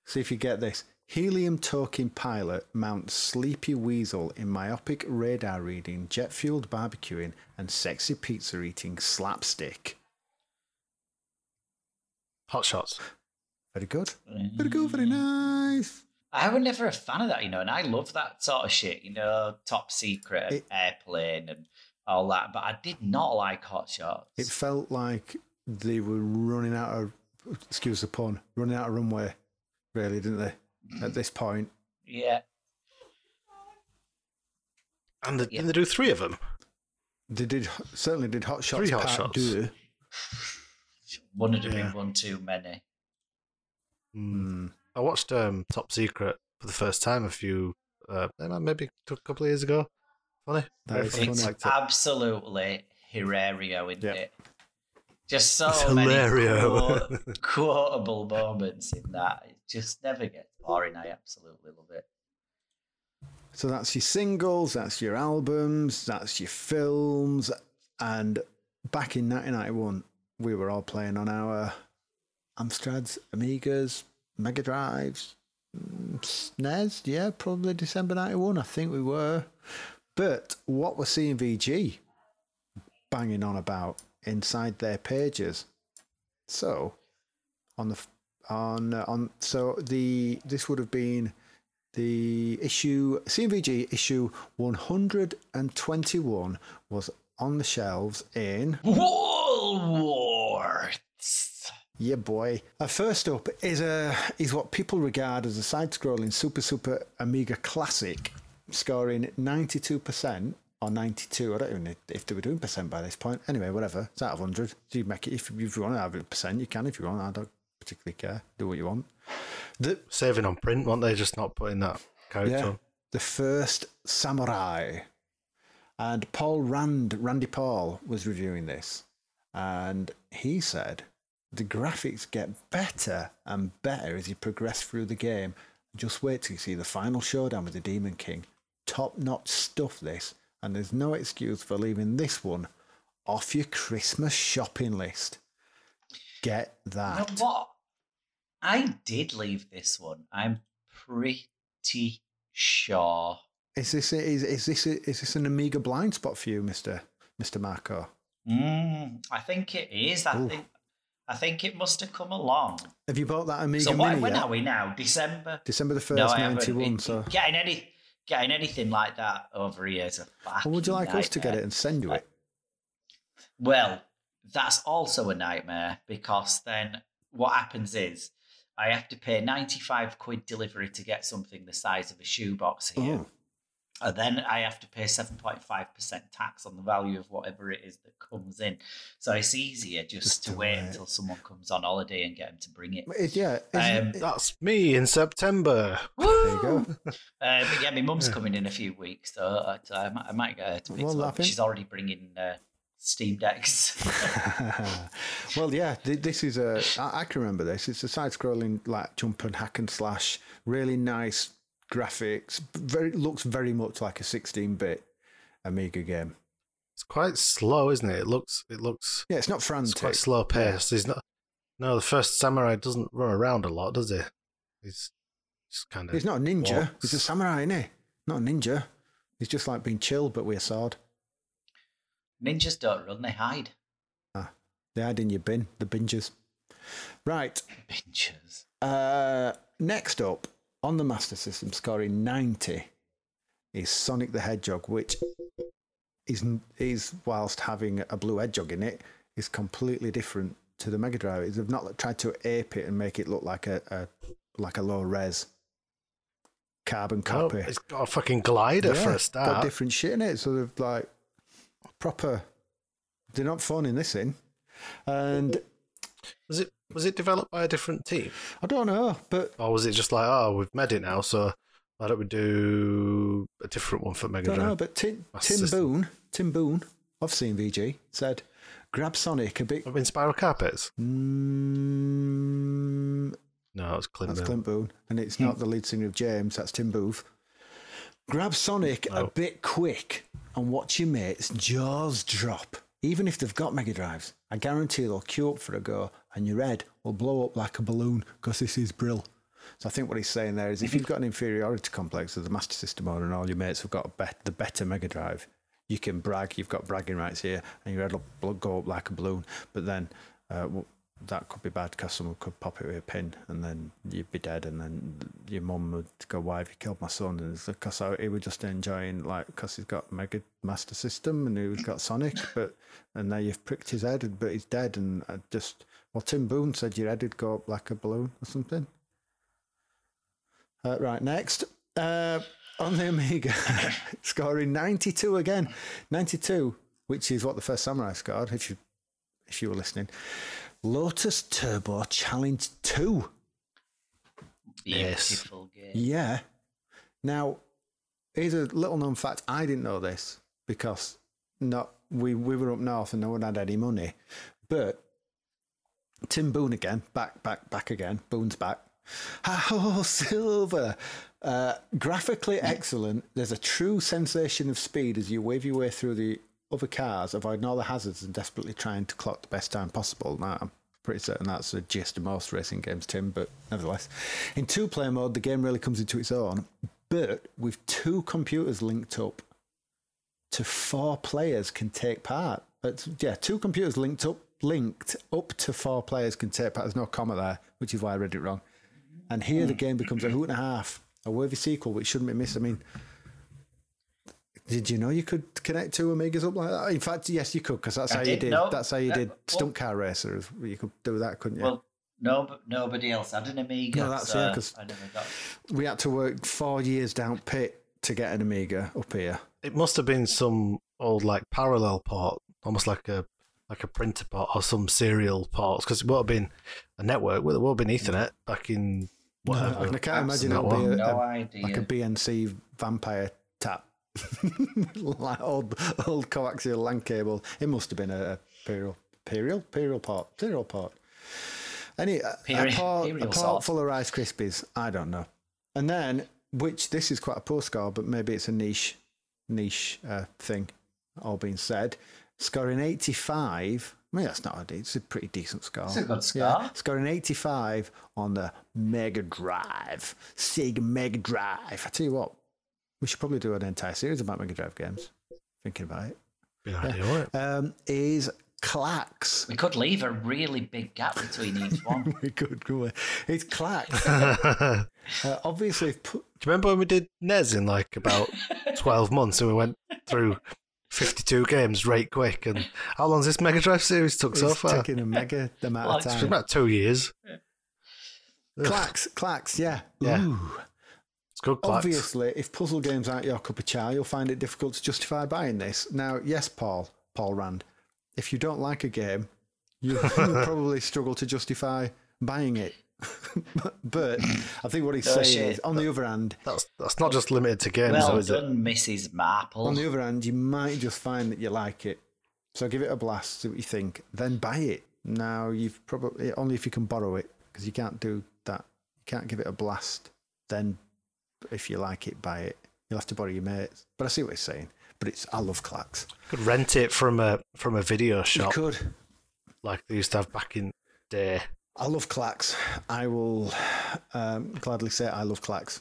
See if you get this. Helium talking pilot mounts sleepy weasel in myopic radar reading, jet fueled barbecuing, and sexy pizza eating slapstick. Hot shots. Very good. Very good. Very nice. I was never a fan of that, you know, and I love that sort of shit, you know, top secret and It- airplane and all that. But I did not like Hot Shots. It felt like they were running out of, excuse the pun, running out of runway, really, didn't they? At this point. yeah, And the, Yeah. didn't they do three of them? They did certainly did hot shots. Three Hot part Shots. deux. one of them Yeah. been one too many. Hmm. I watched um, Top Secret for the first time a few, uh, maybe a couple of years ago. Funny. That Very is funny. It's Liked absolutely hilario, isn't Yeah. it? Just so It's many hilario. quote- (laughs) quotable moments in that. It just never gets boring. I absolutely love it. So that's your singles, that's your albums, that's your films. And back in 1991, we were all playing on our Amstrads, Amigas, Mega Drives, mm, SNES. Yeah, probably December 91. I think we were. But what were CMVG banging on about inside their pages? So, on the on uh, on so the this would have been the issue CMVG issue 121 was on the shelves in Woolworths. yeah boy uh, first up is a is what people regard as a side-scrolling super super amiga classic scoring 92% or 92 i don't even know if they were doing percent by this point anyway whatever it's out of 100 so you make it if, you want to have a percent you can if you want i don't particularly care do what you want the, Saving on print, weren't they? Just not putting that character Yeah, on. the first samurai. And Paul Rand, Randy Paul, was reviewing this, and he said the graphics get better and better as you progress through the game. Just wait till you see the final showdown with the Demon King. Top notch stuff, this, and there's no excuse for leaving this one off your Christmas shopping list. Get You that. know what? I did leave this one. I'm pretty sure. Is this a, is, is this a, is this an Amiga blind spot for you, Mister Mister Marco? Mm, I think it is. I Ooh. think. I think it must have come along. Have you bought that Amiga so what, Mini when yet? are we now? December. December the first, no, ninety one. So, getting any getting anything like that over here is a or would you like fucking us to get it and send you it? Well, that's also a nightmare because then what happens is I have to pay 95 quid delivery to get something the size of a shoebox here. Oh, And then I have to pay 7.5% tax on the value of whatever it is that comes in. So it's easier just, Just to to wait wait. until someone comes on holiday and get them to bring it. it, yeah. Um, it- That's me in September. there you go. (laughs) Uh, but yeah, my mum's coming in a few weeks, so I, I, might, I might get her to pick Well, up. She's already bringing uh, Steam Decks. (laughs) well, yeah. th- This is a. I, I can remember this. It's a side-scrolling like jump and hack and slash. Really nice graphics. Very looks very much like a sixteen-bit Amiga game. It's quite slow, isn't it? It looks. It looks. Yeah, it's not It's frantic. quite slow paced. He's not. No, the first samurai doesn't run around a lot, does he? He's Just kind of. He's not a ninja. walks. He's a samurai, isn't he? Not a ninja. He's just like being chilled but with a sword. Ninjas don't run; they hide. Ah, They hide in your bin, the bingers. Right. (laughs) Pinchers. Uh, next up on the Master System, scoring 90, is Sonic the Hedgehog, which is, is whilst having a blue hedgehog in it, is completely different to the Mega Drive. They've not tried to ape it and make it look like a, a like a low res carbon Oh, copy. it's got a fucking glider for a start. Got different shit in it, so they've like proper. They're not phoning this in, and Was it was it developed by a different team, I don't know, but or was it just like, oh, we've made it now, so why don't we do a different one for Mega Drive? don't know. But Tim, Tim System. Boone, Tim Boone of CMVG said, "Grab Sonic a bit." Inspiral Carpets? Mm, No, it was Clint. that's Boone. Clint Boon, and it's not the lead singer of James. That's Tim Booth. Grab Sonic a bit quick and watch your mates' jaws drop. Even if they've got Mega Drives, I guarantee they'll queue up for a go, and your head will blow up like a balloon because this is Brill. So I think what he's saying there is, if you've got an inferiority complex as the Master System owner and all your mates have got a bet, the better Mega Drive, you can brag. You've got bragging rights here, and your head will go up like a balloon. But then uh, that could be bad because someone could pop it with a pin, and then you'd be dead, and then your mum would go, "Why have you killed my son?" And it's because he was just enjoying like because he's got Mega Master System and he's got Sonic, (laughs) but and now you've pricked his head, but he's dead, and I just well, Tim Boone said your head would go up like a balloon or something. Uh, right, next. Uh, on the Amiga, (laughs) scoring 92 again. 92, which is what the first Samurai scored, if you, if you were listening. Lotus Turbo Challenge 2. Yes. Yeah. Now, here's a little known fact. I didn't know this because not we, we were up north and no one had any money. But Tim Boone again, back, back, back again. Boone's back. Oh, Silver. Uh, graphically excellent. There's a true sensation of speed as you wave your way through the other cars, avoiding all the hazards and desperately trying to clock the best time possible. Now, I'm pretty certain that's the gist of most racing games, Tim, but nevertheless. In two player mode, the game really comes into its own, but with two computers linked up to four players can take part. But yeah, two computers linked up linked up to four players can take part. There's no comma there, which is why I read it wrong. And here the game becomes a hoot and a half, a worthy sequel which shouldn't be missed. I mean, did you know you could connect two Amigas up like that? In fact, yes, you could because that's I how you did did. That's how you that- did well- stunt car racers. You could do that, couldn't you? Well, no, nobody else had an Amiga. No, that's- so yeah, 'cause- I we had to work four years down pit to get an Amiga up here. It must have been some old like parallel port, almost like a like a printer port or some serial ports, because it would have been a network. It would have been Ethernet back in whatever. I can't imagine that it'll be a, No a- idea. like a BNC vampire tap, like (laughs) old old coaxial LAN cable. It must have been a, a imperial imperial imperial port imperial port. Any a, a Peri- port, a port full of Rice Krispies. I don't know. And then, which this is quite a poor score, but maybe it's a niche niche uh, thing. All being said, scoring eighty five. I mean, that's not a it's a pretty decent score. It's a good score. Yeah, scoring 85 on the Mega Drive, Sega Mega Drive. I tell you what, we should probably do an entire series about Mega Drive games. Thinking about it, Be an idea, wouldn't um, is Klax. We could leave a really big gap between each (laughs) one. We could, couldn't we? It's Klax. Do (laughs) uh, obviously, do you remember when we did NES in like about twelve months and we went through fifty-two games right quick? And how long's this Mega Drive series took so it's far? taking a mega amount Well, of it's It's time. about two years. Klax, Klax, yeah. Yeah. Ooh. It's good. Klax. Obviously, if puzzle games aren't your cup of chai, you'll find it difficult to justify buying this. Now, yes, Paul, Paul Rand, if you don't like a game, you (laughs) will probably struggle to justify buying it. (laughs) but I think what he's No saying shit. is, on the other hand, That's that's not just limited to games, though, well is it? done, Mrs. Marple. on the other hand, you might just find that you like it. So give it a blast, see what you think, then buy it. Now you've probably only if you can borrow it because you can't do that. You can't give it a blast. Then, if you like it, buy it. You'll have to borrow your mates. But I see what he's saying. But it's I love Klax. Could rent it from a from a video shop. You could. like they used to have back in the day. I love Klax. I will um, gladly say I love Klax.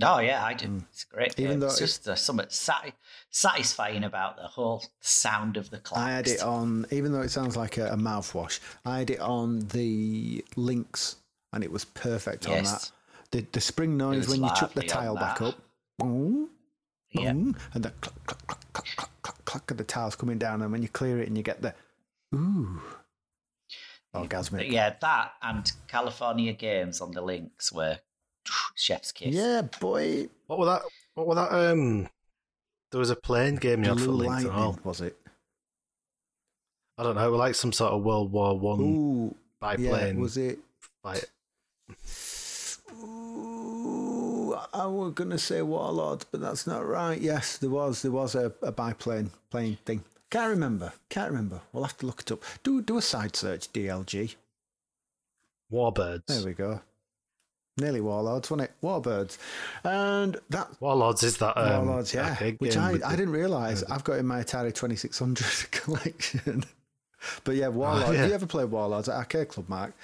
Oh yeah, I do. It's great. Mm. Even game. though it's it- just uh, something sati- satisfying about the whole sound of the clocks. I had it on, even though it sounds like a, a mouthwash, I had it on the links and it was perfect on that. Yes. The, the spring noise when you chuck the lovely tile back that. up, boom, Yeah. boom, and the clack, clack, clack, clack, clack, clack, clack of the tiles coming down, and when you clear it and you get the ooh, orgasmic. Yeah, that and California Games on the Lynx were chef's kiss. Yeah, boy. What were that? What were that? Um, there was a plane game you had for Lynx and all. was it? I don't know. It was like some sort of World War One by yeah. biplane Was it? fight. Ooh, I was gonna say Warlord, but that's not right. Yes, there was there was a, a biplane plane thing. Can't remember. Can't remember. We'll have to look it up. Do do a side search. DLG. Warbirds. There we go. Nearly Warlords, wasn't it? Warbirds, and that Warlords is that um, Warlords, yeah. Which I, I didn't realise. I've got in my Atari 2600 (laughs) collection. but yeah, Warlords. yeah. Have you ever played Warlords at Arcade Club, Mark?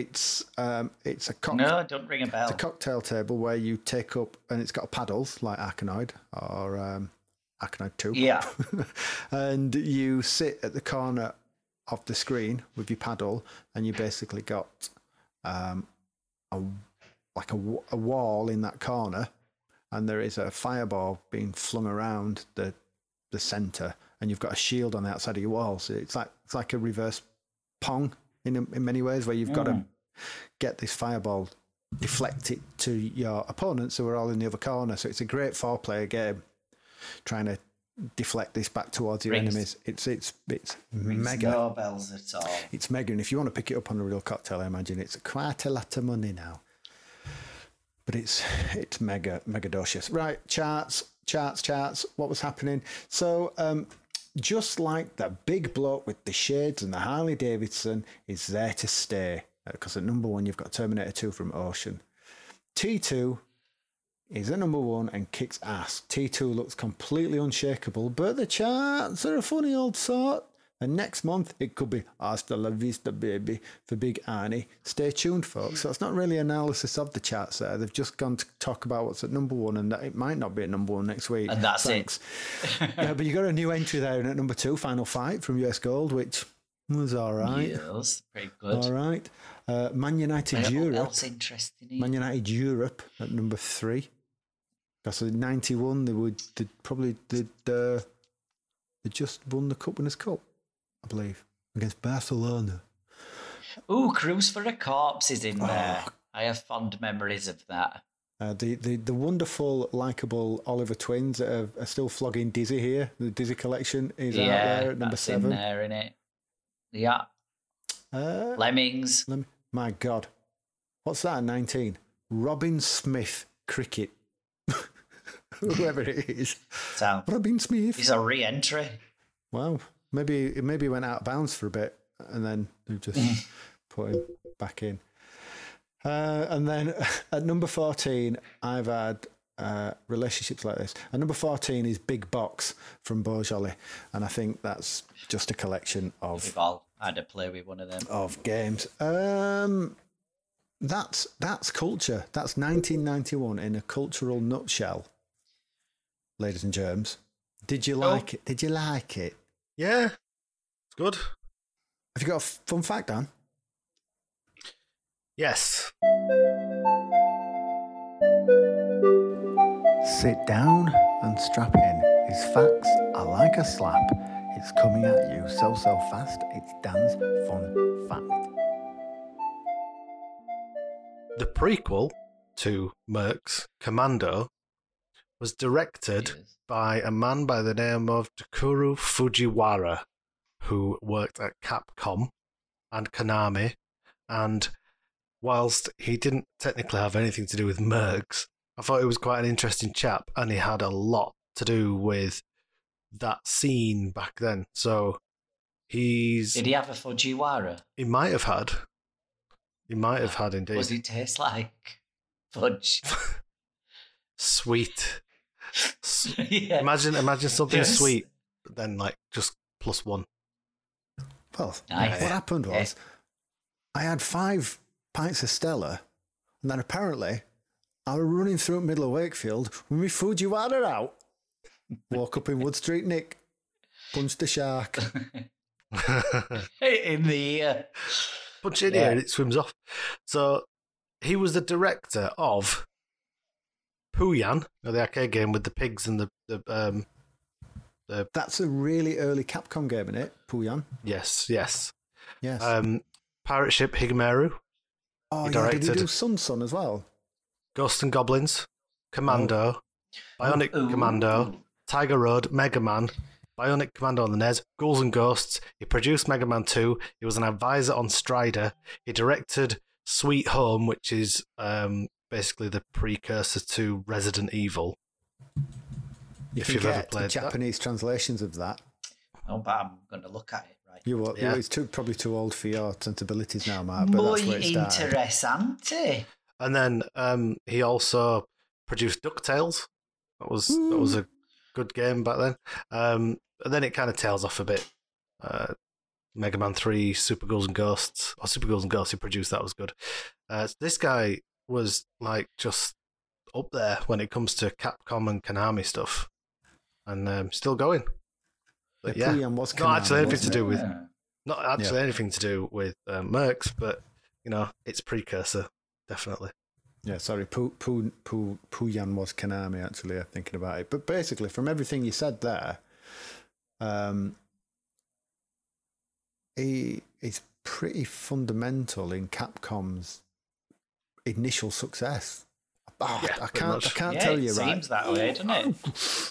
It's um, it's a cock- No, don't ring a bell. it's a cocktail table where you take up, and it's got paddles like Arkanoid or um, Arkanoid 2. Yeah. (laughs) and you sit at the corner of the screen with your paddle, and you basically got um, a like a, a wall in that corner, and there is a fireball being flung around the the center, and you've got a shield on the outside of your wall. So it's like it's like a reverse pong in in many ways, where you've got to get this fireball, deflect it to your opponents who are all in the other corner. So it's a great four player game, trying to deflect this back towards your Rings- enemies. It's it's it's Rings mega. No bells at all. It's mega, and if you want to pick it up on a real cocktail, I imagine it's quite a lot of money now. But it's it's mega mega docious. Right, charts, charts, charts. What was happening? So, um, just like that big bloke with the shades and the Harley Davidson is there to stay, uh, because at number one you've got Terminator Two from Ocean. T two is at number one and kicks ass. T2 looks completely unshakable, but the charts are a funny old sort. And next month, it could be Hasta la Vista, baby, for Big Arnie. Stay tuned, folks. So it's not really analysis of the charts there. They've just gone to talk about what's at number one, and that it might not be at number one next week. And that's it. Yeah, but you got a new entry there in at number two, Final Fight from US Gold, which was all right. Yes, pretty good. All right. Uh, Man United Europe. else interesting? Man United Europe at number three. Because a '91 they would they probably did uh, they just won the Cup Winners' Cup, I believe, against Barcelona. Ooh, Cruise for a Corpse is in there. Oh. I have fond memories of that. Uh, the, the the wonderful, likable Oliver twins that are, are still flogging Dizzy here. The Dizzy collection is out there at number that's in seven. there, in it. Yeah, Uh, Lemmings. let me, my God, what's that? Nineteen. Robin Smith cricket. (laughs) Whoever it is, So Robin Smith. it's a re-entry. Wow. Maybe it maybe went out of bounds for a bit and then they just put him back in. Uh, and then (laughs) at number 14, I've had uh, relationships like this. And number 14 is Big Box from Beau Jolly. And I think that's just a collection of We've all had to play with one of them. of games. Um, that's that's culture. That's 1991 in a cultural nutshell, ladies and germs. Did you like it? Did you like it? Yeah, it's good. Have you got a fun fact, Dan? Yes. Sit down and strap in. His facts are like a slap. It's coming at you so, so fast. It's Dan's fun fact. The prequel to Mercs Commando was directed by a man by the name of Tokuro Fujiwara, who worked at Capcom and Konami. And whilst he didn't technically have anything to do with Mercs, I thought he was quite an interesting chap and he had a lot to do with that scene back then. So he's Did he have a Fujiwara? he might have had. He might have had indeed. Does it taste like fudge? (laughs) Sweet. S- (laughs) (laughs) yeah. Imagine imagine something Yes. sweet, but then like just plus one. Well, Nice. what happened was I had five pints of Stella, and then apparently I was running through the middle of Wakefield with my Fujiwara out. Walk up in Wood Street, Nick. Punch the shark. (laughs) In the uh, Punch it in Yeah. here and it swims off. So he was the director of Pooyan, you the arcade game with the pigs and the, the um That's a really early Capcom game, isn't it? Pooyan. yes, yes. Yes. Um Pirate Ship Higemaru, oh, he yeah. Did he directed- do SonSon as well? Ghosts and Goblins, Commando, Bionic Ooh. Commando, Tiger Road, Mega Man, Bionic Commando on the NES, Ghouls and Ghosts. He produced Mega Man 2. He was an advisor on Strider. He directed Sweet Home, which is um, basically the precursor to Resident Evil. You If can you've ever get played that. Japanese translations of that. oh, but I'm going to look at it right. You were, Yeah. it's too, probably too old for your sensibilities now, Mark, but Muy that's where it started. interessante. And then um, he also produced DuckTales. That was that was a good game back then. Um, and then it kind of tails off a bit. Uh, Mega Man 3, Super Ghouls and Ghosts, or Super Ghouls and Ghosts, he produced that was good. Uh, this guy was like just up there when it comes to Capcom and Konami stuff, and um, still going. But Yeah, yeah, Pooyan was not actually anything to wasn't do with Yeah. not actually anything to do with um, Mercs, but you know, it's precursor definitely. Yeah, sorry, Pu Pu Pu Pooyan was Konami. Actually, I'm thinking about it. But basically, from everything you said there, um, he is pretty fundamental in Capcom's initial success. Oh, Yeah, I can't. I can't Yeah, tell it you right. seems that way, doesn't it?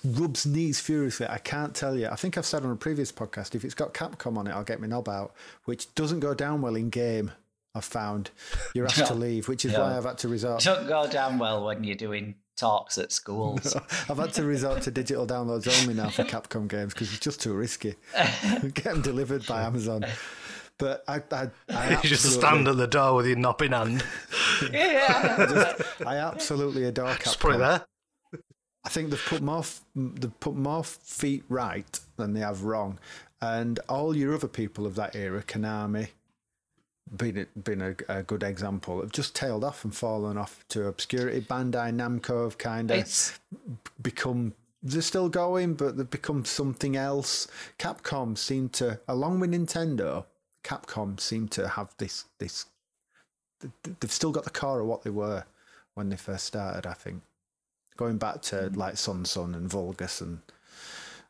(laughs) Rubs knees furiously. I can't tell you. I think I've said on a previous podcast if it's got Capcom on it, I'll get my knob out, which doesn't go down well in game. I've found you're asked to (laughs) leave, which is Yeah. why I've had to resort. Don't go down well when you're doing talks at schools. (laughs) I've had to resort to digital downloads only now for Capcom games because it's just too risky. Get them delivered by Amazon. But I, I, I (laughs) You just stand at the door with your knob in hand. (laughs) yeah. I absolutely adore Capcom. Just put it there. I think they've put more f- they've put more feet right than they have wrong, and all your other people of that era, Konami, been a, been a, a good example, have just tailed off and fallen off to obscurity. Bandai Namco have kind of become they're still going, but they've become something else. Capcom seem to, along with Nintendo, Capcom seem to have this this. th- th- They've still got the core of what they were when they first started. I think going back to hmm. like SonSon and Vulgus and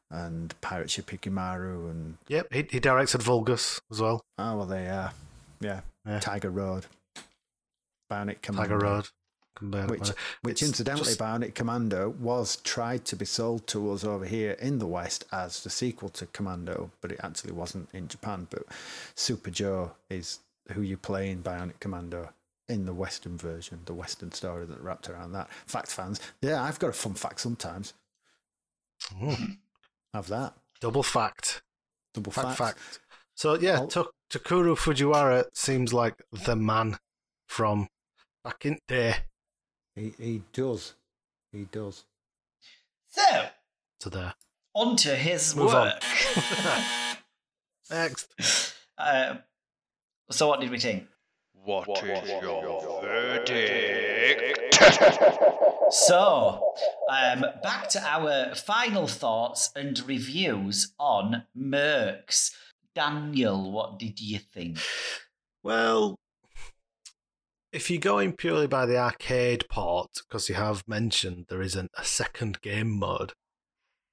and Pirate Ship Higemaru and Yep, he, he directed Vulgus as well. oh well they are yeah, Yeah. Tiger Road, Bionic Commando. Tiger Road. Combined which, with- which incidentally, just- Bionic Commando was tried to be sold to us over here in the West as the sequel to Commando, but it actually wasn't in Japan. But Super Joe is who you play in Bionic Commando in the Western version, the Western story that wrapped around that. Fact fans, yeah, I've got a fun fact sometimes. Mm, Have that double fact. double Fact, fact. fact. So yeah, I'll- Ta- Tokuro Fujiwara seems like the man from back in day. He he does, he does. so To there. on to his Move on. work. (laughs) Next. (laughs) uh, so what did we think? What is your verdict? (laughs) So, um, back to our final thoughts and reviews on Mercs. Daniel, what did you think? Well, if you're going purely by the arcade port, because you have mentioned there isn't a second game mode,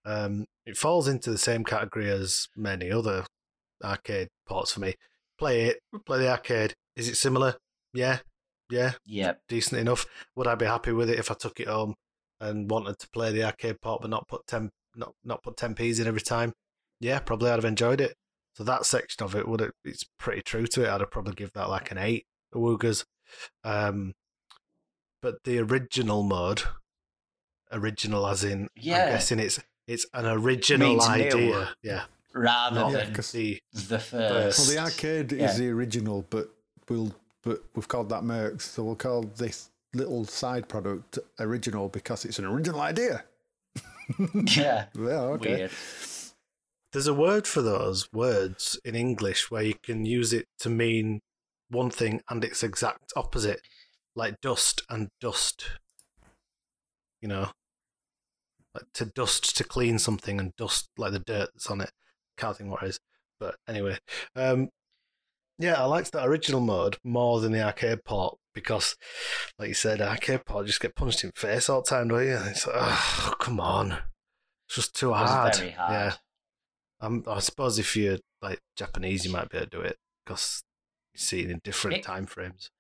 um, it falls into the same category as many other arcade ports for me. Play it, play the arcade. Is it similar? Yeah, yeah, yeah, decent enough. Would I be happy with it if I took it home and wanted to play the arcade port but not put ten not not put ten p's in every time? Yeah, probably I'd have enjoyed it. So that section of it would it's pretty true to it. I'd have probably give that like an eight Awoogas. Um, but the original mode, original as in, Yeah. I'm guessing it's it's an original Means new. idea. Yeah, Rather not Yeah, than 'cause- the the First. first. Well, the arcade Yeah. is the original, but we'll but we've called that Mercs, so we'll call this little side product original because it's an original idea. (laughs) (laughs) yeah. Yeah, okay. Weird. There's a word for those words in English where you can use it to mean one thing and its exact opposite, like dust and dust. You know, like to dust to clean something and dust like the dirt that's on it. Can't think what it is, but anyway, um, yeah, I liked that original mode more than the arcade port because, like you said, arcade port just get punched in the face all the time, don't you? And It's like, oh, come on, it's just too hard. hard. Yeah, um, I suppose if you're like Japanese, you might be able to do it because you see it in different It- time frames.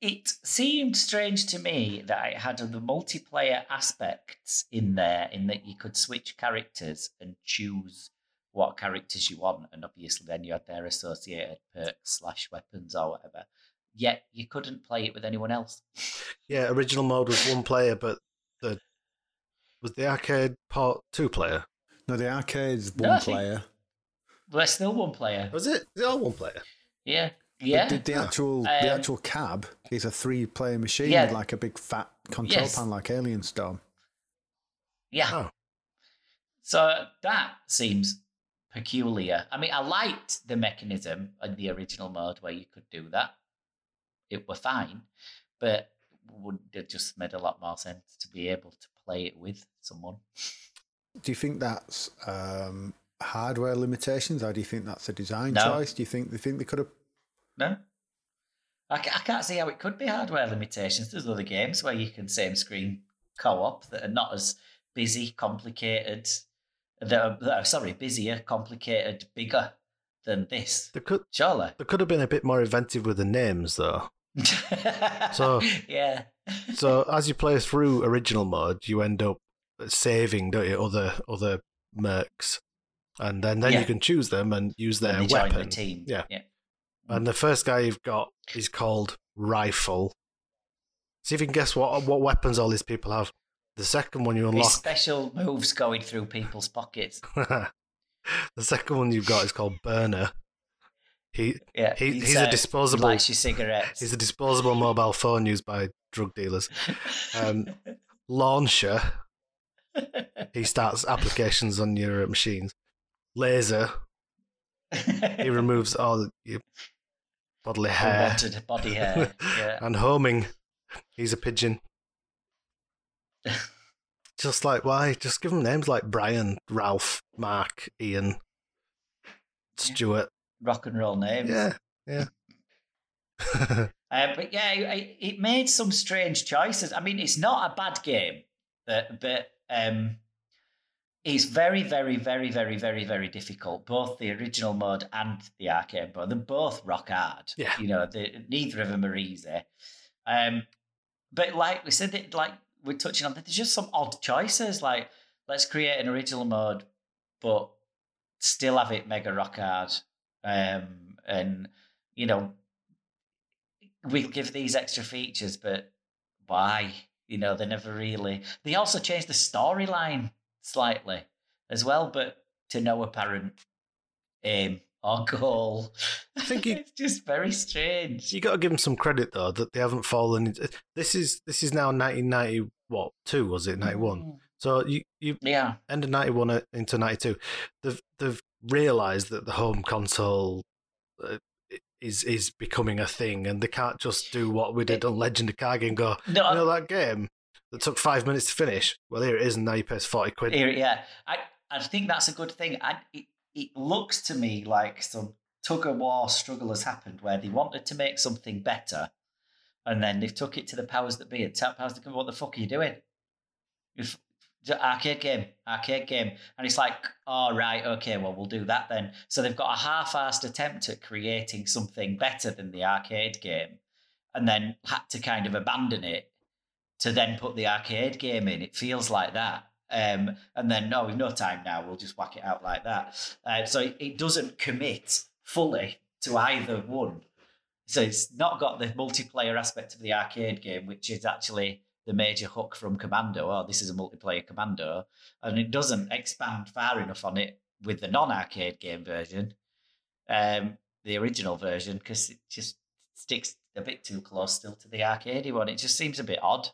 It seemed strange to me that it had the multiplayer aspects in there, in that you could switch characters and choose what characters you want, and obviously then you had their associated perks slash weapons or whatever. Yet you couldn't play it with anyone else. Yeah, original mode was one player, but the was the arcade part two player. No, the arcade's one I think- player. We're still one player. Was it? Is it all one player? Yeah, yeah. The, the actual the Um, actual cab is a three player machine Yeah. with like a big fat control Yes. panel like Alien Storm. Yeah. Oh. So that seems peculiar. I mean, I liked the mechanism in the original mode where you could do that. It were fine, but would it just made a lot more sense to be able to play it with someone. Do you think that's um, hardware limitations, or do you think that's a design No. choice? Do you think they think they could have? No, I, I can't see how it could be hardware limitations. There's other games where you can same screen co-op that are not as busy, complicated. That are, that are sorry, busier, complicated, bigger than this. There could Surely. there could have been a bit more inventive with the names though. (laughs) So- yeah, So as you play through original mode, you end up saving, don't you, other other mercs, and then then Yeah. you can choose them and use their join weapon. the team. Yeah. yeah. And the first guy you've got is called Rifle. See if you can guess what what weapons all these people have. The second one you His unlock. special moves going through people's pockets. (laughs) the second one you've got is called Burner. He Yeah, He- he's a uh, disposable- your cigarettes. he's a disposable mobile phone used by drug dealers. um, (laughs) Launcher. (laughs) He starts applications on your machines. Laser. He (laughs) removes all your bodily hair. Body hair. (laughs) Yeah. and homing. He's a pigeon. (laughs) Just like why? Just give them names like Brian, Ralph, Mark, Ian, Stuart. Rock and roll names. Yeah, yeah. Uh, but yeah, it, it made some strange choices. I mean, it's not a bad game, but, but um, it's very, very, very, very, very, very difficult. Both the original mode and the arcade mode. They're both rock hard. Yeah. You know, they, neither of them are easy. Um, but like we said, it, like we're touching on, that, there's just some odd choices. Like, let's create an original mode, but still have it mega rock hard. Um, and, you know, we'll give these extra features, but why? You know, they never really. They also changed the storyline slightly as well, but to no apparent aim or goal. I think (laughs) it's just very strange. you got to give them some credit though that they haven't fallen. Into, this is this is now 1990. What two was it? 91. Mm. So you you Yeah, end of 91 uh, into 92. They've they've realised that the home console. Uh, is is becoming a thing, and they can't just do what we did on Legend of Kage and go, no, you know that game that took five minutes to finish. Well, here it is, and now you pay forty quid. Here, yeah, I I think that's a good thing. I, it it looks to me like some tug of war struggle has happened where they wanted to make something better, and then they've took it to the powers that be. And tell powers that come, what the fuck are you doing? If, arcade game, arcade game, and it's like, oh right, okay, well we'll do that then. So they've got a half-assed attempt at creating something better than the arcade game, and then had to kind of abandon it to then put the arcade game in. It feels like that. Um, and then no, we've no time now. We'll just whack it out like that. Uh, so it, doesn't commit fully to either one. So it's not got the multiplayer aspect of the arcade game, which is actually the major hook from Commando. Oh, this is a multiplayer Commando, and it doesn't expand far enough on it with the non-arcade game version, um, the original version, because it just sticks a bit too close still to the arcade one. It just seems a bit odd.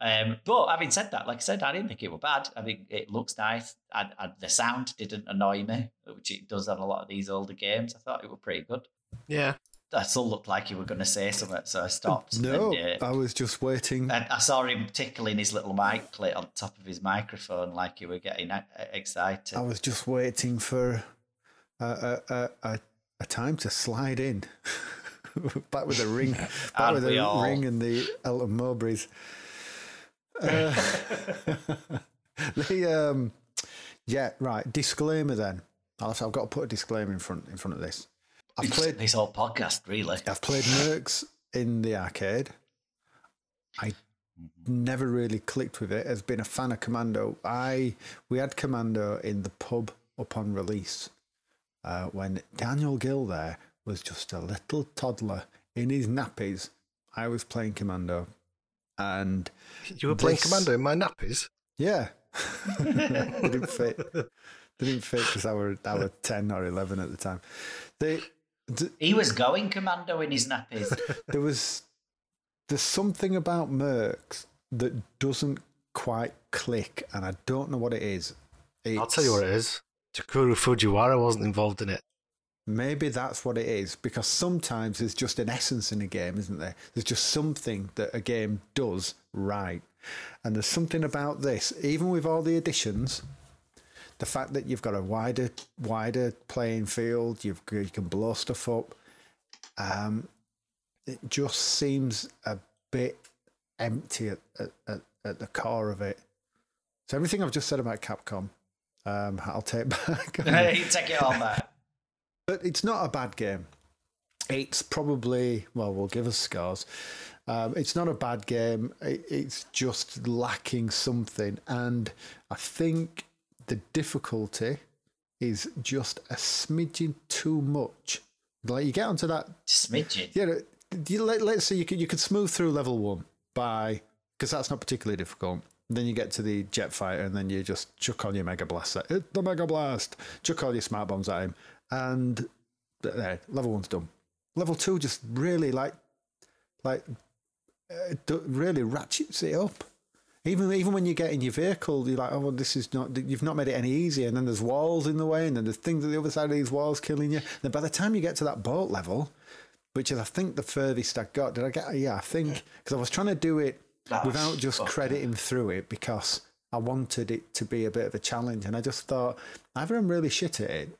Um, but having said that, like I said, I didn't think it was bad. I mean, it looks nice. I, I, the sound didn't annoy me, which it does on a lot of these older games. I thought it was pretty good. Yeah, that still looked like you were going to say something, so I stopped. No, And, uh, I was just waiting. and I saw him tickling his little mic plate on top of his microphone, like you were getting uh, excited. I was just waiting for a, a, a, a, a time to slide in. (laughs) back with the ring, (laughs) back with all? ring and the Elton Mowbrays. Uh, (laughs) the um, yeah, right. Disclaimer then. Have- got to put a disclaimer in front in front of this. I've played this whole podcast, really. I've played Mercs in the arcade. I never really clicked with it. As been a fan of Commando, I we had Commando in the pub upon release uh, when Daniel Gill there was just a little toddler in his nappies. I was playing Commando, and You were playing This- Commando in my nappies. yeah, (laughs) didn't fit. They didn't fit because I were I were ten or eleven at the time. They, th- He was going commando in his nappies. (laughs) there was there's something about Mercs that doesn't quite click, and I don't know what it is. I'll tell you what it is. Tokuro Fujiwara wasn't involved in it. Maybe that's what it is, because sometimes there's just an essence in a game, isn't there? There's just something that a game does right, and there's something about this, even with all the additions. The fact that you've got a wider, wider playing field, you can blow stuff up. Um, it just seems a bit empty at, at, at, the core of it. So everything I've just said about Capcom, um, I'll take (laughs) back. (laughs) take it on that. But it's not a bad game. It's probably well, we'll give us scores. Um, it's not a bad game. It, it's just lacking something, and I think the difficulty is just a smidgen too much. Like you get onto that Smidgen. yeah, you, let, let's say you could you could smooth through level one by because that's not particularly difficult. Then you get to the jet fighter, and then you just chuck on your mega blast. at- Hit the mega blast. Chuck all your smart bombs at him, and th- there, level one's done. Level two just really like, like, uh, really ratchets it up. Even even when you get in your vehicle, you're like, oh, well, this is not. You've not made it any easier. And then there's walls in the way, and then there's things at the other side of these walls killing you. Then by the time you get to that boat level, which is I think the furthest I got. Did I get? Yeah, I think because I was trying to do it Ah, without just crediting through it because I wanted it to be a bit of a challenge, and I just thought either I'm really shit at it,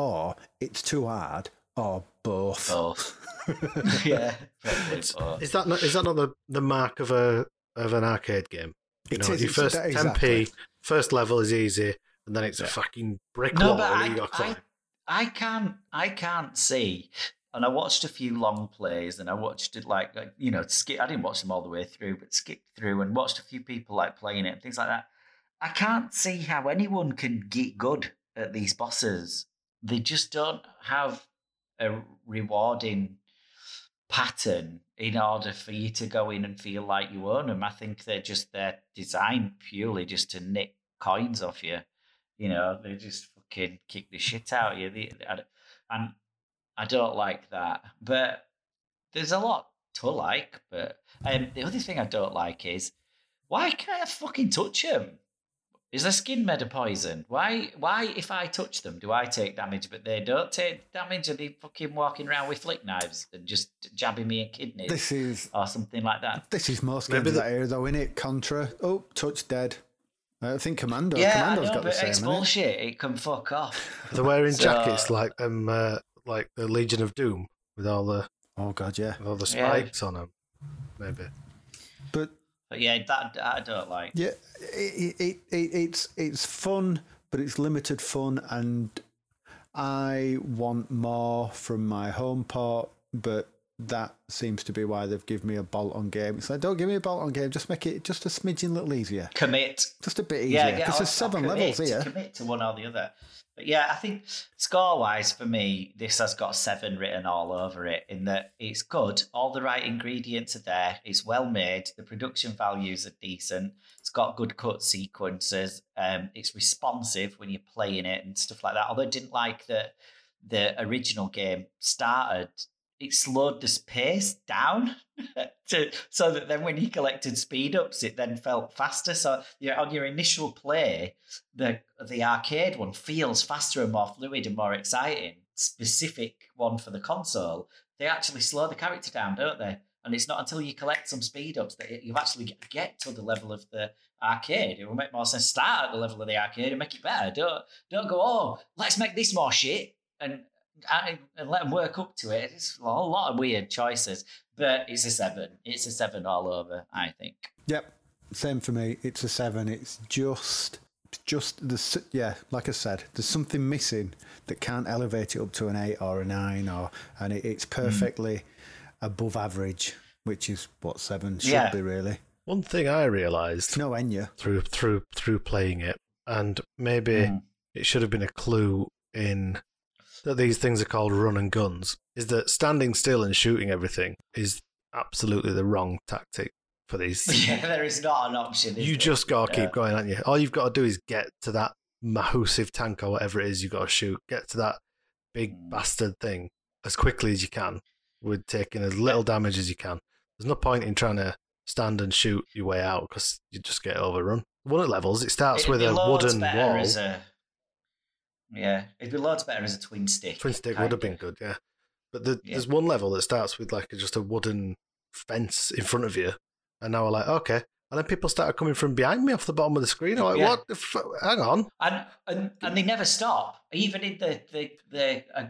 or it's too hard, or both. Both. (laughs) (laughs) yeah. probably both. Is that not is that not the, the mark of a of an arcade game? You It know, is, your it's- first that- 10p, exactly. first level is easy, and then it's a fucking brick No, wall but I, you got I. I can't, I can't see. And I watched a few long plays, and I watched it like, like you know, skip. I didn't watch them all the way through, but skipped through and watched a few people like playing it and things like that. I can't see how anyone can get good at these bosses. They just don't have a rewarding pattern in order for you to go in and feel like you own them. I think they're just they're designed purely just to nick coins off you. You know, they just fucking kick the shit out of you. They, I- and I don't like that. But there's a lot to like. But um, the other thing I don't like is why can't I fucking touch them? Is their skin made of poison? Why? Why, if I touch them, do I take damage, but they don't take damage? Are they fucking walking around with flick knives and just jabbing me in kidneys This is or something like that? this is most Maybe games the- that era though, innit? Contra. Oh, touch dead. I think Commando. yeah, I Commando's know, got the but same. it's innit? bullshit. It can fuck off. They're wearing So- jackets like them, uh, like the Legion of Doom with all the Oh god, yeah. with all the Yeah. spikes on them. Maybe. But But yeah, that, I don't like. Yeah, it, it, it, it's it's fun, but it's limited fun, and I want more from my home port. But that seems to be why they've given me a bolt on game. It's like, don't give me a bolt on game, just make it just a smidgen little easier, Commit. just a bit Yeah, easier. yeah. Because I'll- there's seven I'll levels here. Commit to one or the other. But yeah, I think score wise for me, this has got seven written all over it. In that it's good, all the right ingredients are there. It's well made. The production values are decent. It's got good cut sequences. Um, it's responsive when you're playing it and stuff like that. Although I didn't like that the original game started it slowed the pace down (laughs) to so that then when you collected speed ups, it then felt faster. So you on your initial play, the the arcade one feels faster and more fluid and more exciting. specific one for the console, they actually slow the character down, don't they? And it's not until you collect some speed ups that you actually get, get to the level of the arcade. It will make more sense start at the level of the arcade and make it better. Don't don't go, oh, let's make this more shit and and, and let them work up to it. It's a lot of weird choices, but it's a seven. It's a seven all over, I think. Yep, same for me. It's a seven. It's just, just the yeah, like I said, there's something missing that can't elevate it up to an eight or a nine, or and it, it's perfectly above average, which is what seven should Yeah. be really. One thing I realised No Enya. through through through playing it, and maybe Mm. it should have been a clue in that these things are called run and guns, is that standing still and shooting everything is absolutely the wrong tactic for these. (laughs) Yeah, there is not an option. you just gotta Yeah. keep going, aren't you? All you've got to do is get to that massive tank or whatever it is you've got to shoot. Get to that big Mm. bastard thing as quickly as you can, with taking as little damage as you can. There's no point in trying to stand and shoot your way out because you just get overrun. One of the levels, it starts It'd with a wooden wall. A, yeah, it'd be loads better as a twin stick. Twin stick would have been good, yeah. But the, Yeah. there's one level that starts with like just a wooden fence in front of you, and now we're like, okay. And then people started coming from behind me off the bottom of the screen. I'm like, Yeah. what? The fu- Hang on. and and and they never stop. Even in the the the uh,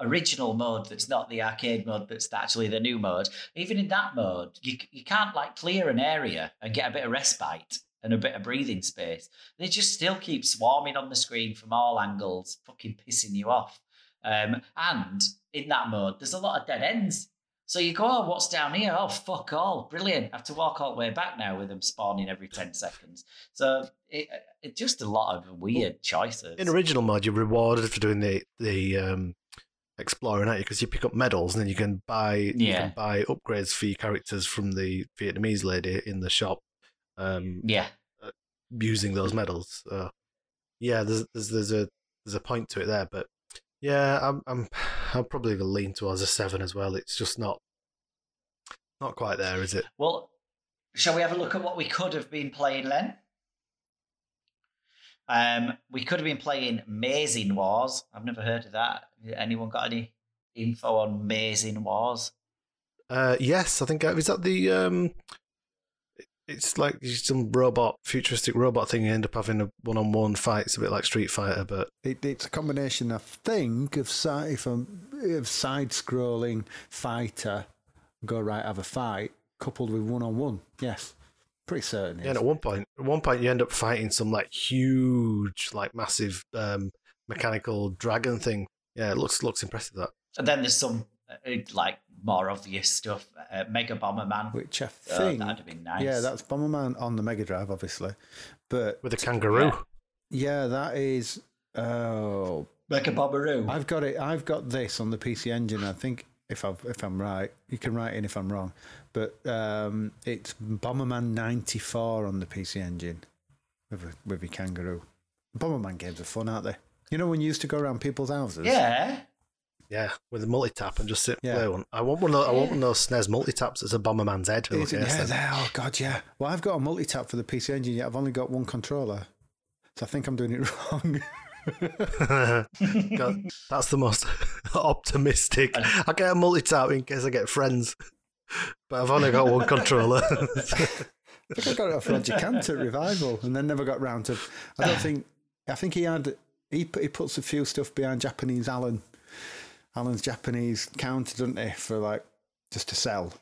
original mode, that's not the arcade mode, that's actually the new mode. Even in that mode, you you can't like clear an area and get a bit of respite and a bit of breathing space. They just still keep swarming on the screen from all angles, fucking pissing you off. Um, and in that mode, there's a lot of dead ends. So you go, oh, what's down here? Oh, fuck all. Brilliant. I have to walk all the way back now with them spawning every 10 seconds. So it, it just a lot of weird choices. In original mode, you're rewarded for doing the the um, exploring, aren't you? Because you pick up medals, and then you can buy you Yeah. can buy upgrades for your characters from the Vietnamese lady in the shop. Um, yeah. using those medals. So, yeah, there's, there's there's a there's a point to it there, but yeah, I'm I'm (sighs) I'm probably gonna lean towards a seven as well. It's just not not quite there, is it? Well, shall we have a look at what we could have been playing then? Um, we could have been playing Mazin Wars. I've never heard of that. Anyone got any info on Mazin Wars? Uh, yes, I think uh, is that the um, it's like some robot, futuristic robot thing. You end up having a one-on-one fight. It's a bit like Street Fighter, but It, it's a combination, I think, of side, if I'm, of side-scrolling fighter, go right, have a fight, coupled with one-on-one. Yes, pretty certain. yeah. And at one point, at one point, you end up fighting some like huge, like massive um, mechanical dragon thing. Yeah, it looks looks impressive. That And then there's some like more obvious stuff. Uh, Mega Bomber Man. which I Oh, think, that'd have been nice. yeah, that's Bomberman on the Mega Drive, obviously, but with a kangaroo. Yeah. yeah, that is. Oh, Mega Bomberoo. I've got it. I've got this on the PC Engine. I think if I if I'm right, you can write in if I'm wrong, but um, it's Bomberman '94 on the PC Engine with a, with a kangaroo. Bomberman games are fun, aren't they? You know when you used to go around people's houses. Yeah. Yeah, with a multi tap and just sit and Yeah. play one. I want one. Of, I want one of those SNES multi taps that's a Bomberman's head. Oh, Is yeah, then. there. Oh god, yeah. Well, I've got a multi tap for the PC Engine. Yet I've only got one controller, so I think I'm doing it (laughs) wrong. God, that's the most (laughs) optimistic. I get a multi tap in case I get friends, but I've only got one controller. (laughs) I think I got it off Roger Cantor Revival, and then never got round to. I don't think. I think he had. He he puts a few stuff behind Japanese Alan. Alan's Japanese counter, doesn't he, for like just to sell.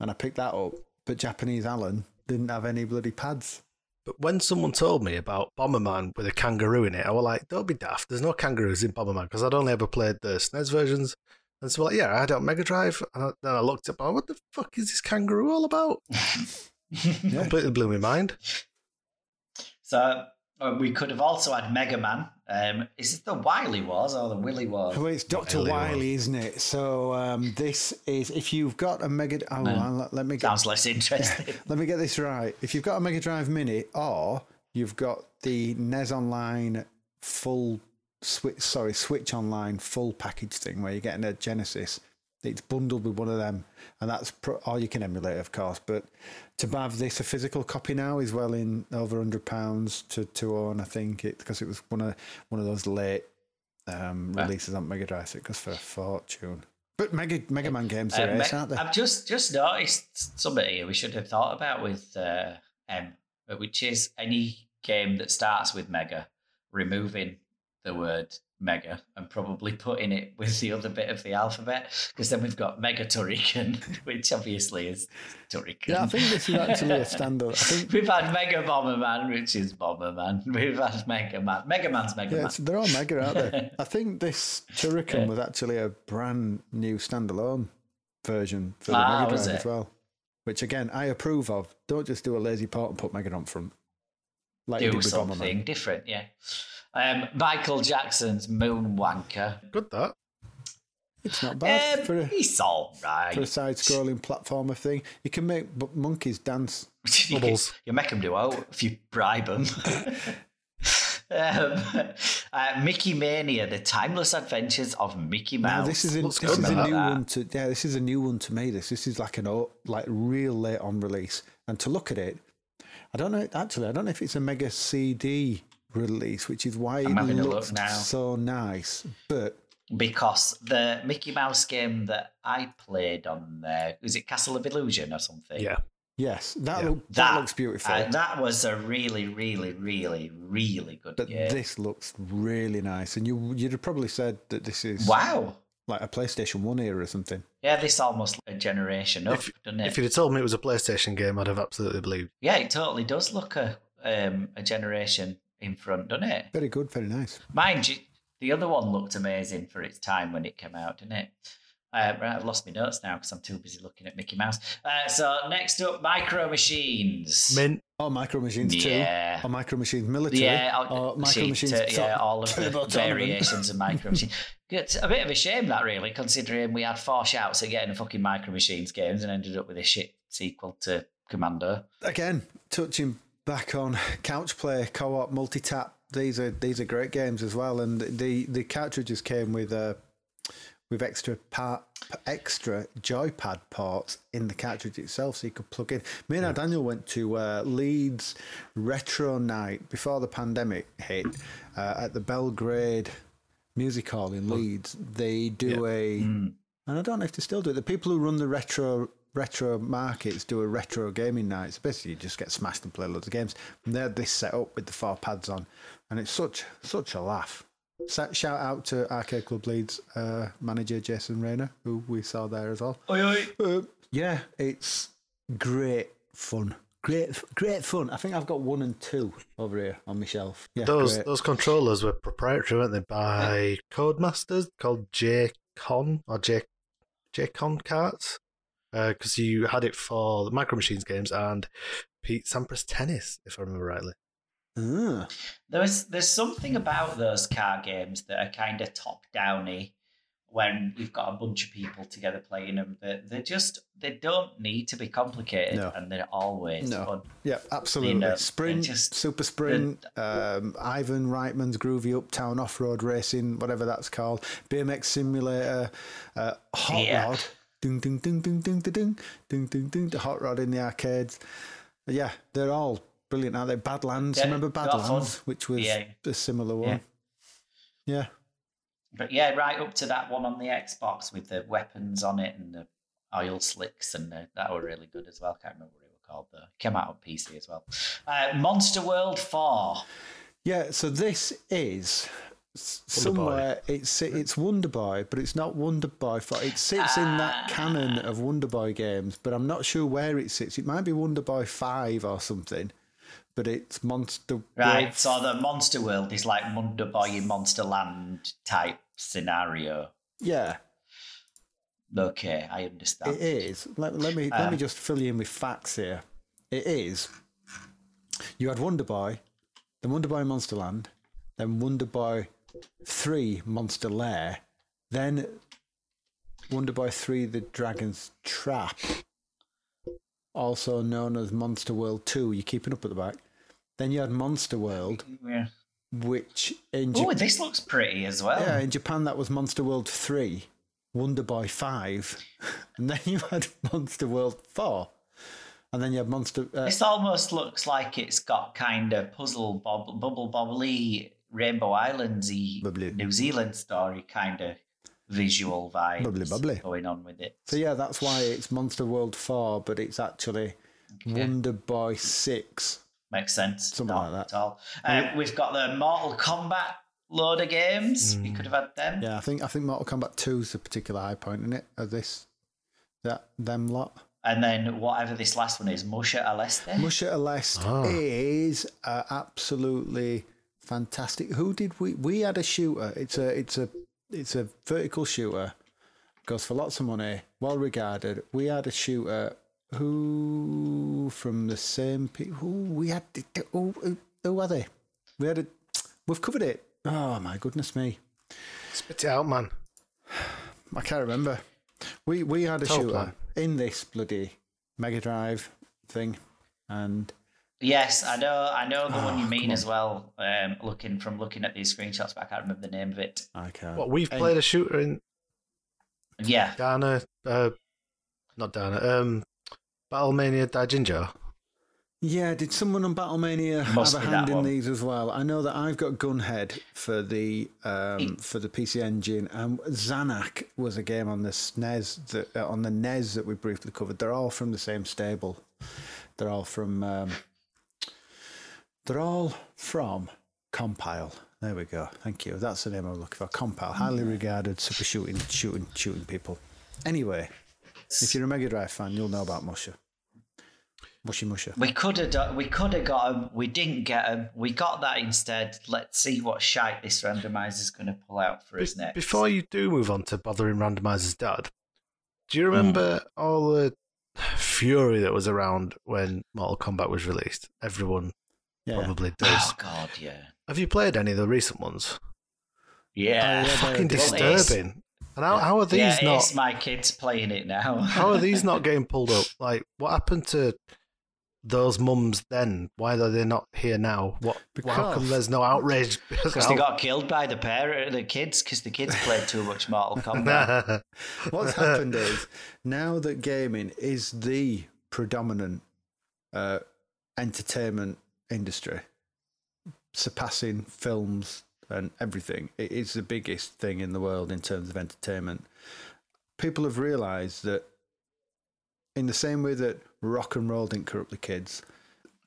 And I picked that up, but Japanese Alan didn't have any bloody pads. but when someone told me about Bomberman with a kangaroo in it, I was like, "Don't be daft. There's no kangaroos in Bomberman because I'd only ever played the SNES versions." And so, like, yeah, I had it on Mega Drive, and I, then I looked up, oh, what the fuck is this kangaroo all about? Yeah. (laughs) Completely blew my mind. So we could have also had Mega Man. Um, is it the Wily Wars or the Willy Wars? Oh, it's Doctor Wily Wily, isn't it? So um, this is if you've got a Mega. Oh, let, let me get. Sounds less interesting. (laughs) Let me get this right. If you've got a Mega Drive Mini, or you've got the NES Online full switch, sorry, Switch Online full package thing where you're getting a Genesis, it's bundled with one of them, and that's pro- or you can emulate, of course. But to have this a physical copy now is well in over hundred pounds to to own. I think it because it was one of one of those late um, releases on Mega Drive. so It goes for a fortune. But Mega Mega Man games are Uh, ace, Me- aren't they? I've just just noticed something here we should have thought about with uh, M, which is any game that starts with Mega, removing the word Mega and probably putting it with the other bit of the alphabet, because then we've got Mega Turrican, (laughs) which obviously is Turrican. Yeah, I think this is actually a standard. I think (laughs) We've had Mega Bomberman, which is Bomberman. We've had Mega Man. Mega Man's Mega yeah, Man. they're all Mega, aren't they? (laughs) I think this Turrican Yeah. was actually a brand new standalone version for the Ah, Mega Drive as well. Which again, I approve of. Don't just do a lazy port and put Mega on front. Like you Do did with Bomberman. something different, yeah. Um, Michael Jackson's Moonwanker. Good that. It's not bad Um, for a, He's all right. for a side-scrolling platformer thing. You can make bu- monkeys dance. (laughs) you, can, Bubbles. you make them do out if you bribe them. (laughs) um, uh, Mickey Mania: The Timeless Adventures of Mickey Mouse. Now this is a, this good, is a new That. one to yeah. This is a new one to me. This this is like an o- like real late on release. And to look at it, I don't know. Actually, I don't know if it's a mega CD release, which is why I'm it having a look looks so nice. But because the Mickey Mouse game that I played on there was it Castle of Illusion or something. Yeah. yes, that Yeah. look, that, looks beautiful. uh, that was a really, really, really, really good but game. this looks really nice, and you you'd have probably said that this is wow. like a PlayStation One era or something. Yeah, this almost a generation up, If- doesn't it? If you'd have told me it was a PlayStation game, I'd have absolutely believed. Yeah, it totally does look a um, a generation in front, doesn't it? Very good, very nice. Mind you, the other one looked amazing for its time when it came out, didn't it? Uh, right, I've lost my notes now because I'm too busy looking at Mickey Mouse. Uh, so next up, Micro Machines. Mint. Oh, Micro Machines Yeah. two. Or Micro Machines Military. Yeah, or oh, Micro machine, Machines. tur- Tur- yeah, all of the variations of Micro (laughs) Machines. It's a bit of a shame that really, considering we had four shouts at getting a fucking Micro Machines games and ended up with a shit sequel to Commando. Again, touching back on couch play, co-op, multi-tap. These are these are great games as well, and the the cartridges came with uh, with extra part extra joypad ports in the cartridge itself, so you could plug in. Me and our Daniel went to uh, Leeds Retro Night before the pandemic hit uh, at the Belgrave Music Hall in Leeds. They do a and I don't know if they still do it. The people who run the retro retro markets do a retro gaming night. So basically, you just get smashed and play loads of games. And they had this set up with the four pads on, and it's such such a laugh. Sa- Shout out to Arcade Club Leeds uh, manager Jason Rayner, who we saw there as well. Oi, oi. Uh, yeah, it's great fun. Great, great fun. I think I've got one and two over here on my shelf. Yeah, Those great. those controllers were proprietary, weren't they? By Codemasters called J Con or J J Con carts. Because you had it for the Micro Machines games and Pete Sampras tennis, if I remember rightly. Ah, There's there's something about those car games that are kind of top downy when you've got a bunch of people together playing them. That they just they don't need to be complicated No. and they're always No. fun. Yeah, absolutely. know, sprint, just- super sprint, um, Ivan Reitman's Groovy Uptown Off Road Racing, whatever that's called, BMX Simulator, uh, Hot Yeah. Rod, ding ding ding ding ding ding ding ding ding the Hot Rod in the arcades. Yeah, they're all brilliant, aren't they? Badlands, Yeah, remember. Badlands, which was Yeah. a similar one. Yeah. But yeah, right up to that one on the Xbox with the weapons on it and the oil slicks and the, that were really good as well. Can't remember what it was called though. Came out on PC as well. Uh, Monster World Four. Yeah, so this is s- Wonder Boy somewhere it's it's Wonderboy, but it's not Wonderboy. For it sits in that ah. canon of Wonderboy games, but I'm not sure where it sits. It might be Wonderboy Five or something, but it's Monster. Right, World. so the Monster World is like Wonderboy in Monsterland type scenario. Yeah. Okay, I understand. It is. Let, let me um, let me um, just fill you in with facts here. It is. You had Wonderboy, then Wonderboy Monsterland, then Wonderboy 3, Monster Lair, then Wonder Boy 3, The Dragon's Trap, also known as Monster World 2. You're keeping up at the back. Then you had Monster World. Yeah. Which in Oh, this looks pretty as well. Yeah, in Japan that was Monster World 3, Wonder Boy 5, (laughs) and then you had Monster World 4 and then you have monster. Uh, this almost looks like it's got kind of puzzle bob- bubble bubbly. Rainbow Islandsy Bubbly. New Zealand story kind of visual vibe Bubbly, bubbly. going on with it. So yeah, that's why it's Monster World Four, but it's actually Wonder Boy Six. Makes sense. Something Not like that. At all. Um, we've got the Mortal Kombat load of games. We could have had them. Yeah, I think I think Mortal Kombat Two is a particular high point in it. Of this, that them lot. And then whatever this last one is, Musha Aleste. Musha Aleste Ah. is uh, absolutely fantastic. Who did we? We had a shooter. It's a it's a it's a vertical shooter. Goes for lots of money. Well regarded. We had a shooter who from the same people. Who we had? Who, who, who are they? We had a. We've covered it. Oh my goodness me! Spit it out, man. I can't remember. We we had a Top shooter line. in this bloody Mega Drive thing, and Yes, I know. I know the one you Oh, mean come as well. Um, looking from looking at these screenshots, but I can't remember the name of it. I can't. What we've And- played a shooter in Yeah, Dana, uh, not Dana, um, Battlemania Daiginjo. Yeah, did someone on Battlemania Must have a hand in one. these as well? I know that I've got Gunhed for the um, for the PC Engine, and Zanac was a game on the SNES that uh, on the NES that we briefly covered. They're all from the same stable. They're all from. Um, they're all from Compile. There we go. Thank you. That's the name I'm looking for. Compile, highly regarded super shooting, shooting, shooting people. Anyway, if you're a Mega Drive fan, you'll know about Musha. Mushy Musha. we could have done. We could have got him. We didn't get him. We got that instead. Let's see what shite this randomizer's going to pull out for us Be- next. Before you do move on to bothering randomizer's dad, do you remember mm. all the fury that was around when Mortal Kombat was released? Everyone Yeah. probably does. Oh God, yeah, Have you played any of the recent ones? yeah. Oh, yeah, (laughs) Fucking they're- Well, it's- disturbing. And how, how are these yeah, not? it's my kids playing it now. (laughs) How are these not (laughs) getting pulled up? Like, what happened to those mums then? Why are they not here now? What? how come Because- there's no outrage? Because they got killed by the parent, the kids, because the kids played too much Mortal Kombat. What's happened is now that gaming is the predominant uh, entertainment industry, surpassing films and everything, it is the biggest thing in the world in terms of entertainment. People have realised that, in the same way that rock and roll didn't corrupt the kids,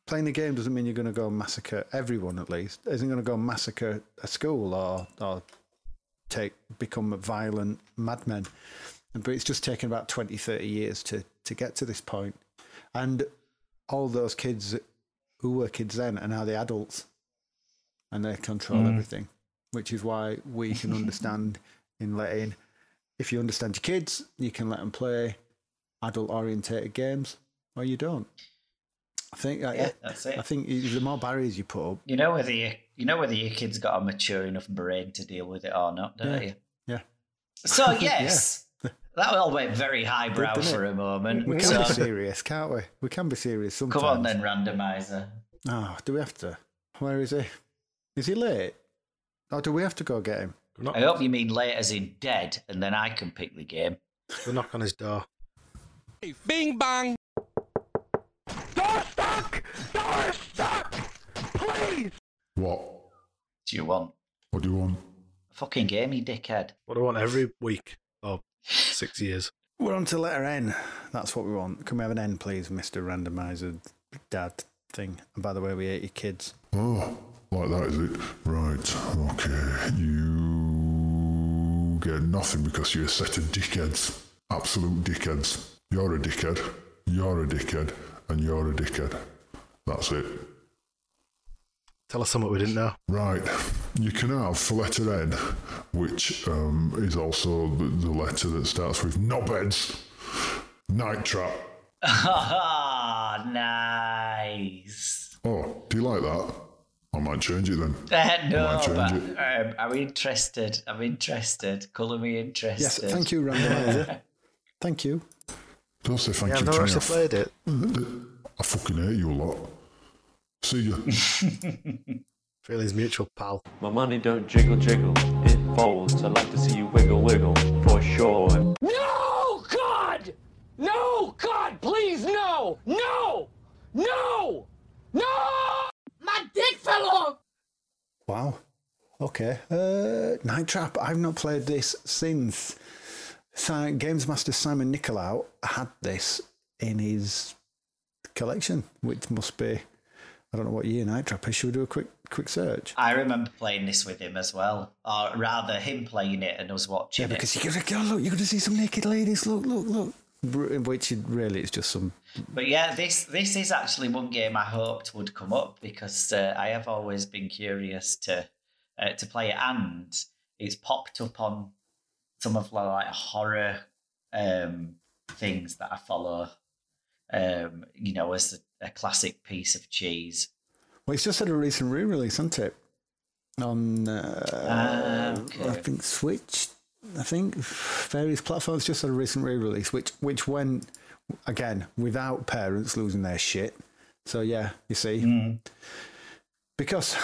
playing the game doesn't mean you're going to go massacre everyone. At least isn't going to go massacre a school or or take become a violent madmen. But it's just taken about 20, 30 years to, to get to this. And all those kids who were kids then and are now the adults and they control mm. everything, which is why we can (laughs) understand in letting, if you understand your kids, you can let them play adult orientated games or you don't. I think, yeah, I, that's it. I think the more barriers you put up, You know whether you, you know whether your kid's got a mature enough brain to deal with it or not, don't Yeah. you? yeah. So (laughs) yes, that all went very highbrow Didn't it? for a moment. We can So, be serious, can't we? We can be serious sometimes. (laughs) come on then, randomizer. Oh, do we have to? Where is he? Is he late? Or do we have to go get him? Knock, I hope you mean late as in dead, and then I can pick the game. go knock on his door. Bing bang. Door stuck! Door stuck! Please! What? Do you want What do you want? a fucking game, you dickhead? What do I want every week? Six years. We're on to letter N. That's what we want. Can we have an N, please, Mr. Randomizer Dad thing? And by the way, we hate your kids. Oh, like that, is it? Right, okay. You get nothing because you're a set of dickheads. Absolute dickheads. You're a dickhead, you're a dickhead, and you're a dickhead. That's it. Tell us something we didn't know. Right. You can have for letter N, which um, is also the, the letter that starts with knobheads, night trap. Ah, (laughs) nice. Oh, do you like that? I might change it then. Uh, (laughs) no, Might change but it. um, I'm interested. I'm interested. Colour me interested. Yes, thank you, Randomizer. (laughs) thank you. Don't say thank Yeah, I've you never to me. actually played it. I fucking hate you a lot. See ya. (laughs) Feelings mutual, pal. My money don't jiggle jiggle, it folds. I'd like to see you wiggle wiggle, for sure. No, God! No, God, please, no! No! No! No! My dick fell off! Wow. okay. Uh, Night Trap. I've not played this since si- Games Master Simon Nicolau had this in his collection, which must be I don't know what year Night Trap is. Should we do a quick quick search? I remember playing this with him as well, or rather, him playing it and us watching Yeah, it. because you're gonna go look. You're gonna see some naked ladies. Look, look, look. Which really is just some. But yeah, this this is actually one game I hoped would come up because uh, I have always been curious to uh, to play it, and it's popped up on some of the like horror um, things that I follow. Um, you know, as a, classic piece of cheese. Well, it's just had a recent re-release, hasn't it? On uh, Ah, okay. I think Switch. I think various platforms just had a recent re-release, which which went again without parents losing their shit. So yeah, you see, Mm. because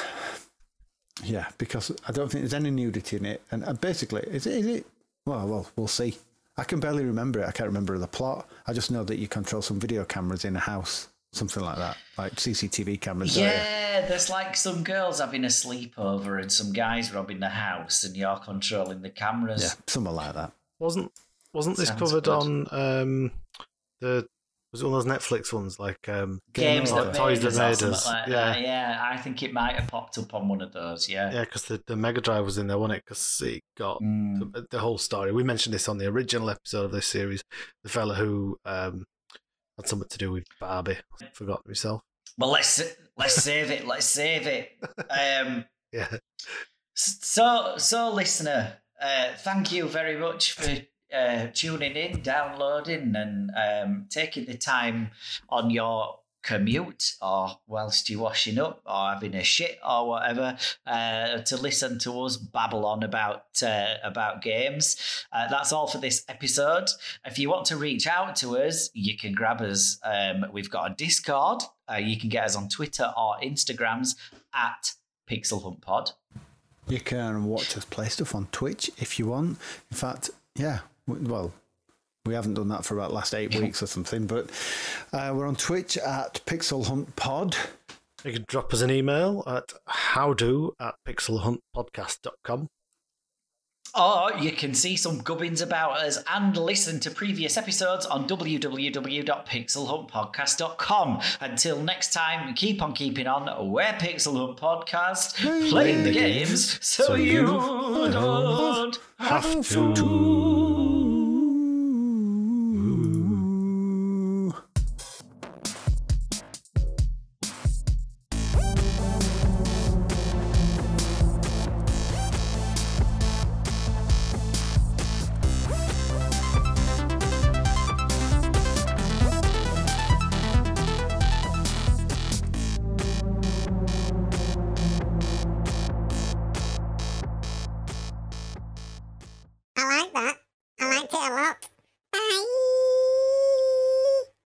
yeah, because I don't think there's any nudity in it, and uh, basically, is it? Is it? Well, well, we'll see. I can barely remember it. I can't remember the plot. I just know that you control some video cameras in a house, something like that, like CCTV cameras. don't? Yeah, there's like some girls having a sleepover and some guys robbing the house, and you're controlling the cameras. yeah, something like that. Wasn't wasn't this Sounds covered good. on um the was it one of those Netflix ones like um Games Game that Toys made that made us. like Yeah. that. yeah. I think it might have popped up on one of those. Yeah. yeah because the, the Mega Drive was in there, wasn't it? Because it got Mm. the, the whole story. We mentioned this on the original episode of this series. The fella who um had something to do with Barbie. Forgot myself. Well, let's let's save it. Let's save it. Um, (laughs) Yeah. so so listener, uh, thank you very much for uh, tuning in, downloading, and um, taking the time on your commute or whilst you're washing up or having a shit or whatever uh, to listen to us babble on about uh, about games. Uh, that's all for this episode. If you want to reach out to us, you can grab us. Um, we've got a Discord. Uh, you can get us on Twitter or Instagrams at Pixel Hunt Pod. You can watch us play stuff on Twitch if you want. In fact, yeah, well, we haven't done that for about last eight weeks or something, but uh, we're on Twitch at Pixel Hunt Pod. You can drop us an email at howdo at pixelhuntpodcast.com. Or you can see some gubbins about us and listen to previous episodes on www.pixelhuntpodcast.com. Until next time, keep on keeping on. We're Pixel Hunt Podcast, playing the games so you don't Have to.